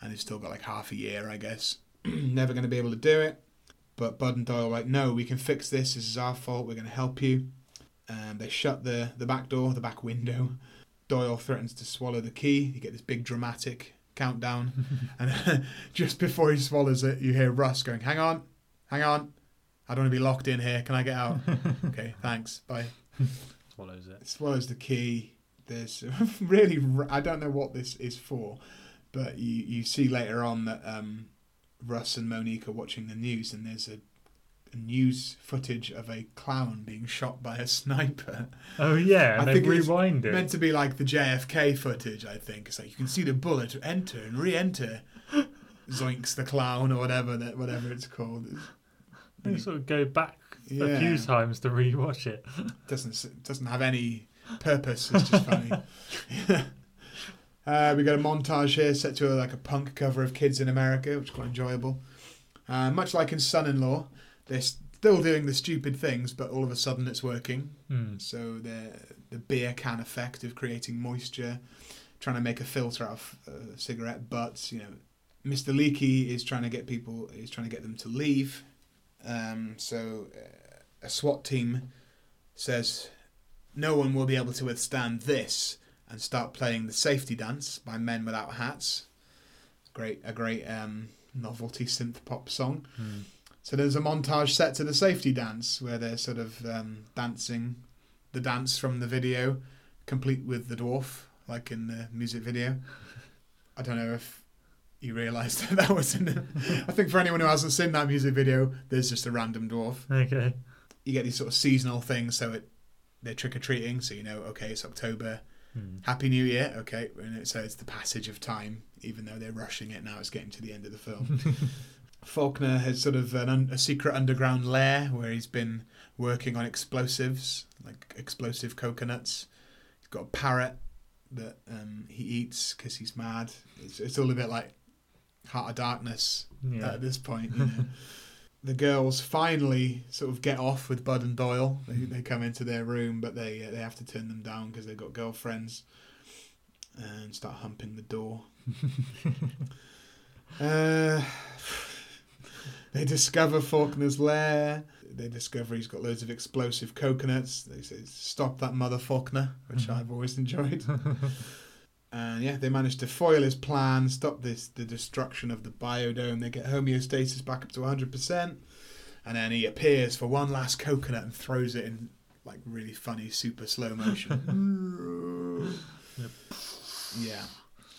And they've still got like half a year, I guess. *clears throat* Never going to be able to do it. But Bud and Doyle are like, no, we can fix this. This is our fault. We're going to help you. And they shut the, the back door, the back window. Doyle threatens to swallow the key. You get this big dramatic countdown. *laughs* and *laughs* just before he swallows it, you hear Russ going, hang on, hang on. I don't want to be locked in here. Can I get out? *laughs* okay, thanks. Bye. Swallows it. Swallows the key. There's really, I don't know what this is for, but you, you see later on that um, Russ and Monique are watching the news and there's a, a news footage of a clown being shot by a sniper. Oh yeah, *laughs* I think it's rewind it. Meant to be like the JFK footage, I think. It's like you can see the bullet enter and re-enter. *laughs* Zoinks the clown or whatever that whatever it's called. They sort of go back a few times to rewatch it. doesn't doesn't have any purpose. It's just funny. *laughs* uh, we got a montage here set to a, like a punk cover of Kids in America, which is quite enjoyable. Uh, much like in Son-in-Law, they're still doing the stupid things, but all of a sudden it's working. Hmm. So the the beer can effect of creating moisture, trying to make a filter out of uh, cigarette butts. You know, Mr. Leakey is trying to get people. Is trying to get them to leave. Um, so uh, a SWAT team says no one will be able to withstand this and start playing the safety dance by Men Without Hats. Great, a great um, novelty synth pop song. Hmm. So there's a montage set to the safety dance where they're sort of um, dancing the dance from the video, complete with the dwarf, like in the music video. I don't know if you realised *laughs* that that was in the. I think for anyone who hasn't seen that music video, there's just a random dwarf. Okay. You get these sort of seasonal things, so it they're trick or treating, so you know, okay, it's October. Hmm. Happy New Year, okay. And it, so it's the passage of time, even though they're rushing it now. It's getting to the end of the film. *laughs* Faulkner has sort of an un- a secret underground lair where he's been working on explosives, like explosive coconuts. He's got a parrot that um, he eats because he's mad. It's, it's all a bit like Heart of Darkness Yeah. at this point. You know. *laughs* the girls finally sort of get off with Bud and Doyle. They, they come into their room, but they uh, they have to turn them down because they've got girlfriends and start humping the door. *laughs* uh, *sighs* they discover Faulkner's lair. They discover he's got loads of explosive coconuts. They say, "Stop that mother Faulkner," which I've always enjoyed. *laughs* And yeah, they manage to foil his plan, stop this the destruction of the biodome. They get homeostasis back up to 100%. And then he appears for one last coconut and throws it in like really funny super slow motion. *laughs* *laughs* yeah.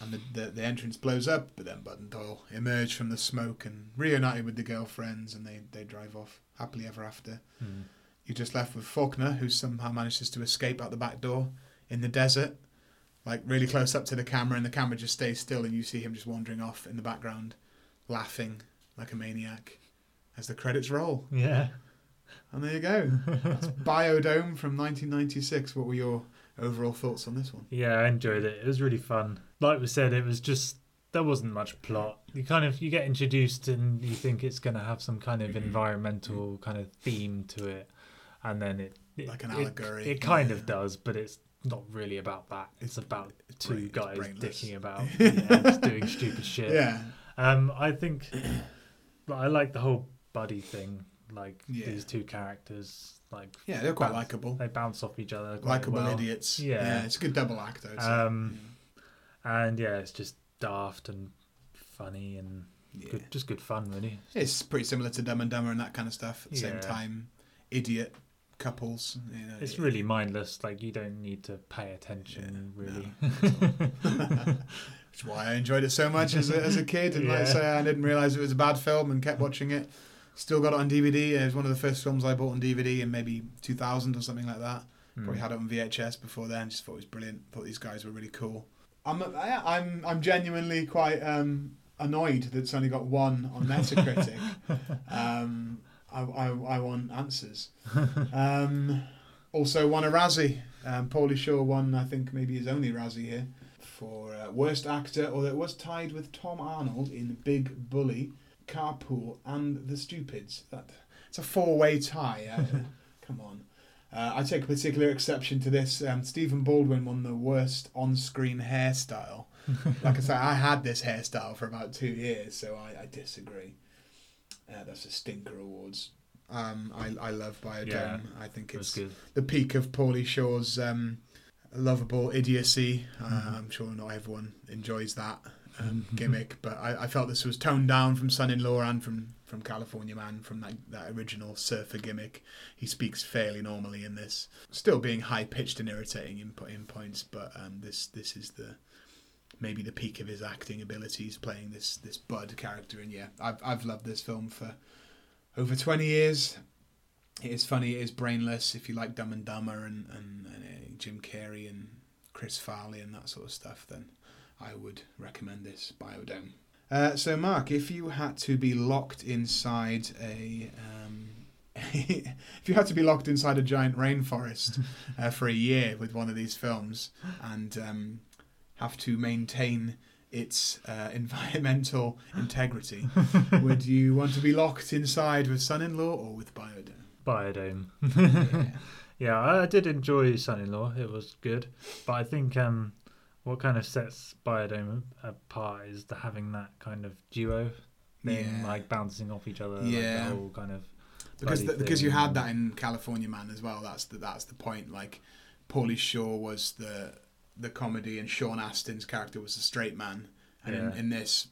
And the, the, the entrance blows up, but then and Doyle emerge from the smoke and reunited with the girlfriends and they, they drive off happily ever after. Hmm. You're just left with Faulkner, who somehow manages to escape out the back door in the desert, like really close up to the camera, and the camera just stays still, and you see him just wandering off in the background, laughing like a maniac as the credits roll. Yeah. And there you go. That's *laughs* Biodome from 1996. What were your overall thoughts on this one? Yeah, I enjoyed it. It was really fun. Like we said, it was just there wasn't much plot. You kind of you get introduced and you think it's going to have some kind of mm-hmm. environmental mm-hmm. kind of theme to it, and then it, it Like an it- allegory, It, kind yeah. of does, but it's not really about that. It's about It's two brain- guys dicking about, *laughs* yeah, doing stupid shit. Yeah. Um, I think but I like the whole buddy thing. Like Yeah. these two characters, like Yeah, they're quite likable. They bounce off each other. Likeable well. idiots. Yeah. it's a good double act, say. Um, and yeah, it's just daft and funny and yeah. good, just good fun, really. It's pretty similar to Dumb and Dumber and that kind of stuff. At the same time, idiot couples. You know, It's it- really mindless. Like you don't need to pay attention, Yeah, really. *laughs* Which is why I enjoyed it so much as a, as a kid. And like I say, I didn't realise it was a bad film and kept watching it. Still got it on DVD. It was one of the first films I bought on DVD in maybe 2000 or something like that. Probably Mm. had it on VHS before then. Just thought it was brilliant. Thought these guys were really cool. I'm I'm I'm genuinely quite um, annoyed that it's only got one on Metacritic. *laughs* um, I, I I want answers. *laughs* Um, also won a Razzie. Um, Pauly Shore won, I think, maybe his only Razzie here for uh, worst actor, although it was tied with Tom Arnold in Big Bully, Carpool, and The Stupids. That it's a four-way tie. Uh, *laughs* come on. Uh, I take a particular exception to this. Um, Stephen Baldwin won the worst on-screen hairstyle. *laughs* like I say, I had this hairstyle for about two years, so I, I disagree. Uh, that's a Stinker Awards. Um, I, I love Biodome. Yeah, I think it's the peak of Pauly Shore's um, lovable idiocy. Uh, Mhm. I'm sure not everyone enjoys that um, gimmick, but I, I felt this was toned down from Son-in-Law and from, from California Man, from that, that original surfer gimmick. He speaks fairly normally in this, still being high pitched and irritating in, in points, but um, this this is the maybe the peak of his acting abilities playing this this Bud character. And yeah, I've I've loved this film for over twenty years. It is funny. It is brainless. If you like Dumb and Dumber and and, and uh, Jim Carrey and Chris Farley and that sort of stuff, then I would recommend this Biodome. Uh, so, Mark, if you had to be locked inside a, um, *laughs* if you had to be locked inside a giant rainforest *laughs* uh, for a year with one of these films and um, have to maintain its uh, environmental *laughs* integrity, would you want to be locked inside with Son-in-Law or with Biodome? Biodome. Yeah. *laughs* Yeah, I did enjoy Son-in-Law. It was good, but I think um, what kind of sets Biodome apart is the having that kind of duo thing, Yeah. like bouncing off each other, Yeah. like the whole kind of because the, because you had that in California Man as well. That's the that's the point. Like, Pauly Shore was the the comedy, and Sean Astin's character was a straight man. And in, Yeah. in this,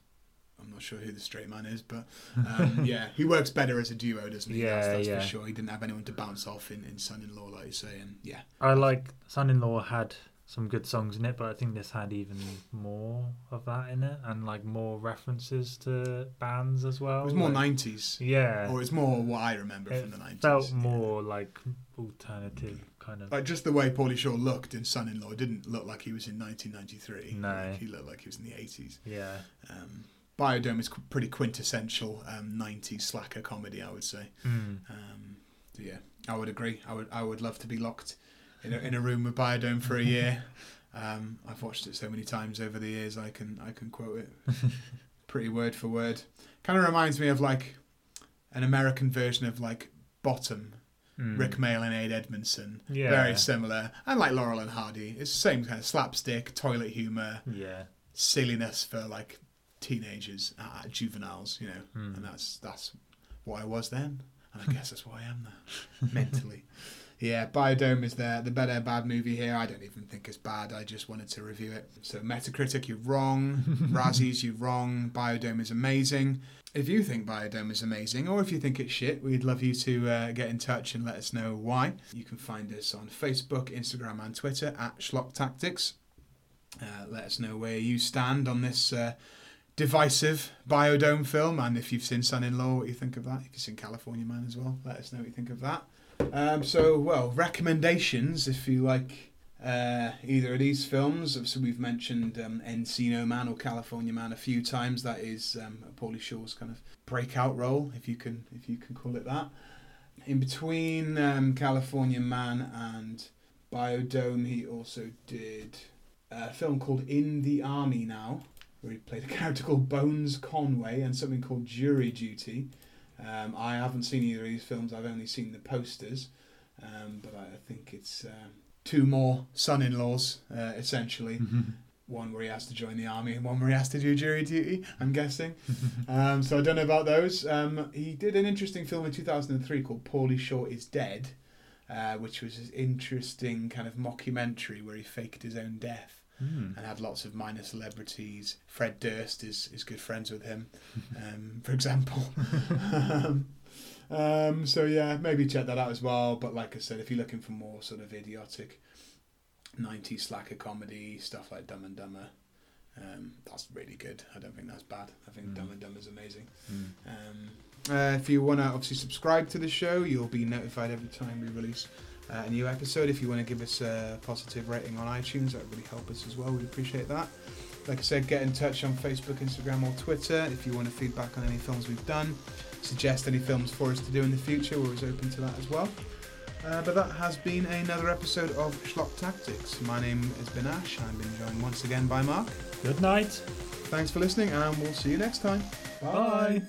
I'm not sure who the straight man is, but um, *laughs* yeah, he works better as a duo, doesn't he? Yeah, that's yeah. for sure. He didn't have anyone to bounce off in, in Son-in-Law, like you say, and yeah, I like Son-in-Law had some good songs in it, but I think this had even more of that in it, and like more references to bands as well. it was more like- '90s, Yeah, or it's more what I remember it from the '90s. felt yeah. more like alternative kind of. Like just the way Pauly Shore looked in Son-in-Law didn't look like he was in 1993. No. He looked like he was in the 80s. yeah, Um, Biodome is qu- pretty quintessential um, 90s slacker comedy, I would say. mm. Um, so yeah, I would agree. I would I would love to be locked in a, in a room with Biodome for a year. *laughs* Um, I've watched it so many times over the years. I can I can quote it *laughs* pretty word for word. Kind of reminds me of like an American version of like Bottom, Mm. Rik Mayall and Ade Edmondson. Yeah. Very similar, and like Laurel and Hardy, it's the same kind of slapstick, toilet humor, Yeah, silliness for like teenagers, uh, juveniles, you know, Mm. and that's that's what I was then, and I guess that's what I am now, *laughs* mentally. Yeah, Biodome is the the better bad movie here. I don't even think it's bad. I just wanted to review it. So Metacritic, you're wrong. *laughs* Razzies, you're wrong. Biodome is amazing. If you think Biodome is amazing, or if you think it's shit, we'd love you to uh, get in touch and let us know why. You can find us on Facebook, Instagram, and Twitter at Schlock Tactics. Uh, let us know where you stand on this uh, divisive Biodome film, and if you've seen Son-in-Law, what you think of that. If you've seen California Man as well, let us know what you think of that. Um, so, well, recommendations if you like uh, either of these films. So we've mentioned um, Encino Man or California Man a few times. That is um, Pauly Shore's kind of breakout role, if you can if you can call it that. In between um, California Man and Biodome, he also did a film called In the Army Now, where he played a character called Bones Conway and something called Jury Duty. Um, I haven't seen either of these films. I've only seen the posters, um, but I, think it's uh, two more son-in-laws, uh, essentially. *laughs* One where he has to join the army, and one where he has to do jury duty. I'm guessing. um, so I don't know about those. Um, he did an interesting film in 2003 called Pauly Shore is Dead, uh, which was an interesting kind of mockumentary where he faked his own death Hmm. and had lots of minor celebrities. Fred Durst is, is good friends with him, um, for example. *laughs* *laughs* um, um, so yeah, maybe check that out as well. But like I said, if you're looking for more sort of idiotic 90s slacker comedy, stuff like Dumb and Dumber, um, that's really good. I don't think that's bad. I think Mm. Dumb and Dumber is amazing. Hmm. Um, uh, if you want to obviously subscribe to the show, you'll be notified every time we release uh, a new episode. If you want to give us a positive rating on iTunes, that would really help us as well. We'd appreciate that. Like I said, get in touch on Facebook, Instagram, or Twitter if you want to feedback on any films we've done. Suggest any films for us to do in the future. We're always open to that as well. Uh, but that has been another episode of Schlock Tactics. My name has been Ash. I've been joined once again by Mark. Good night. Thanks for listening, and we'll see you next time. Bye.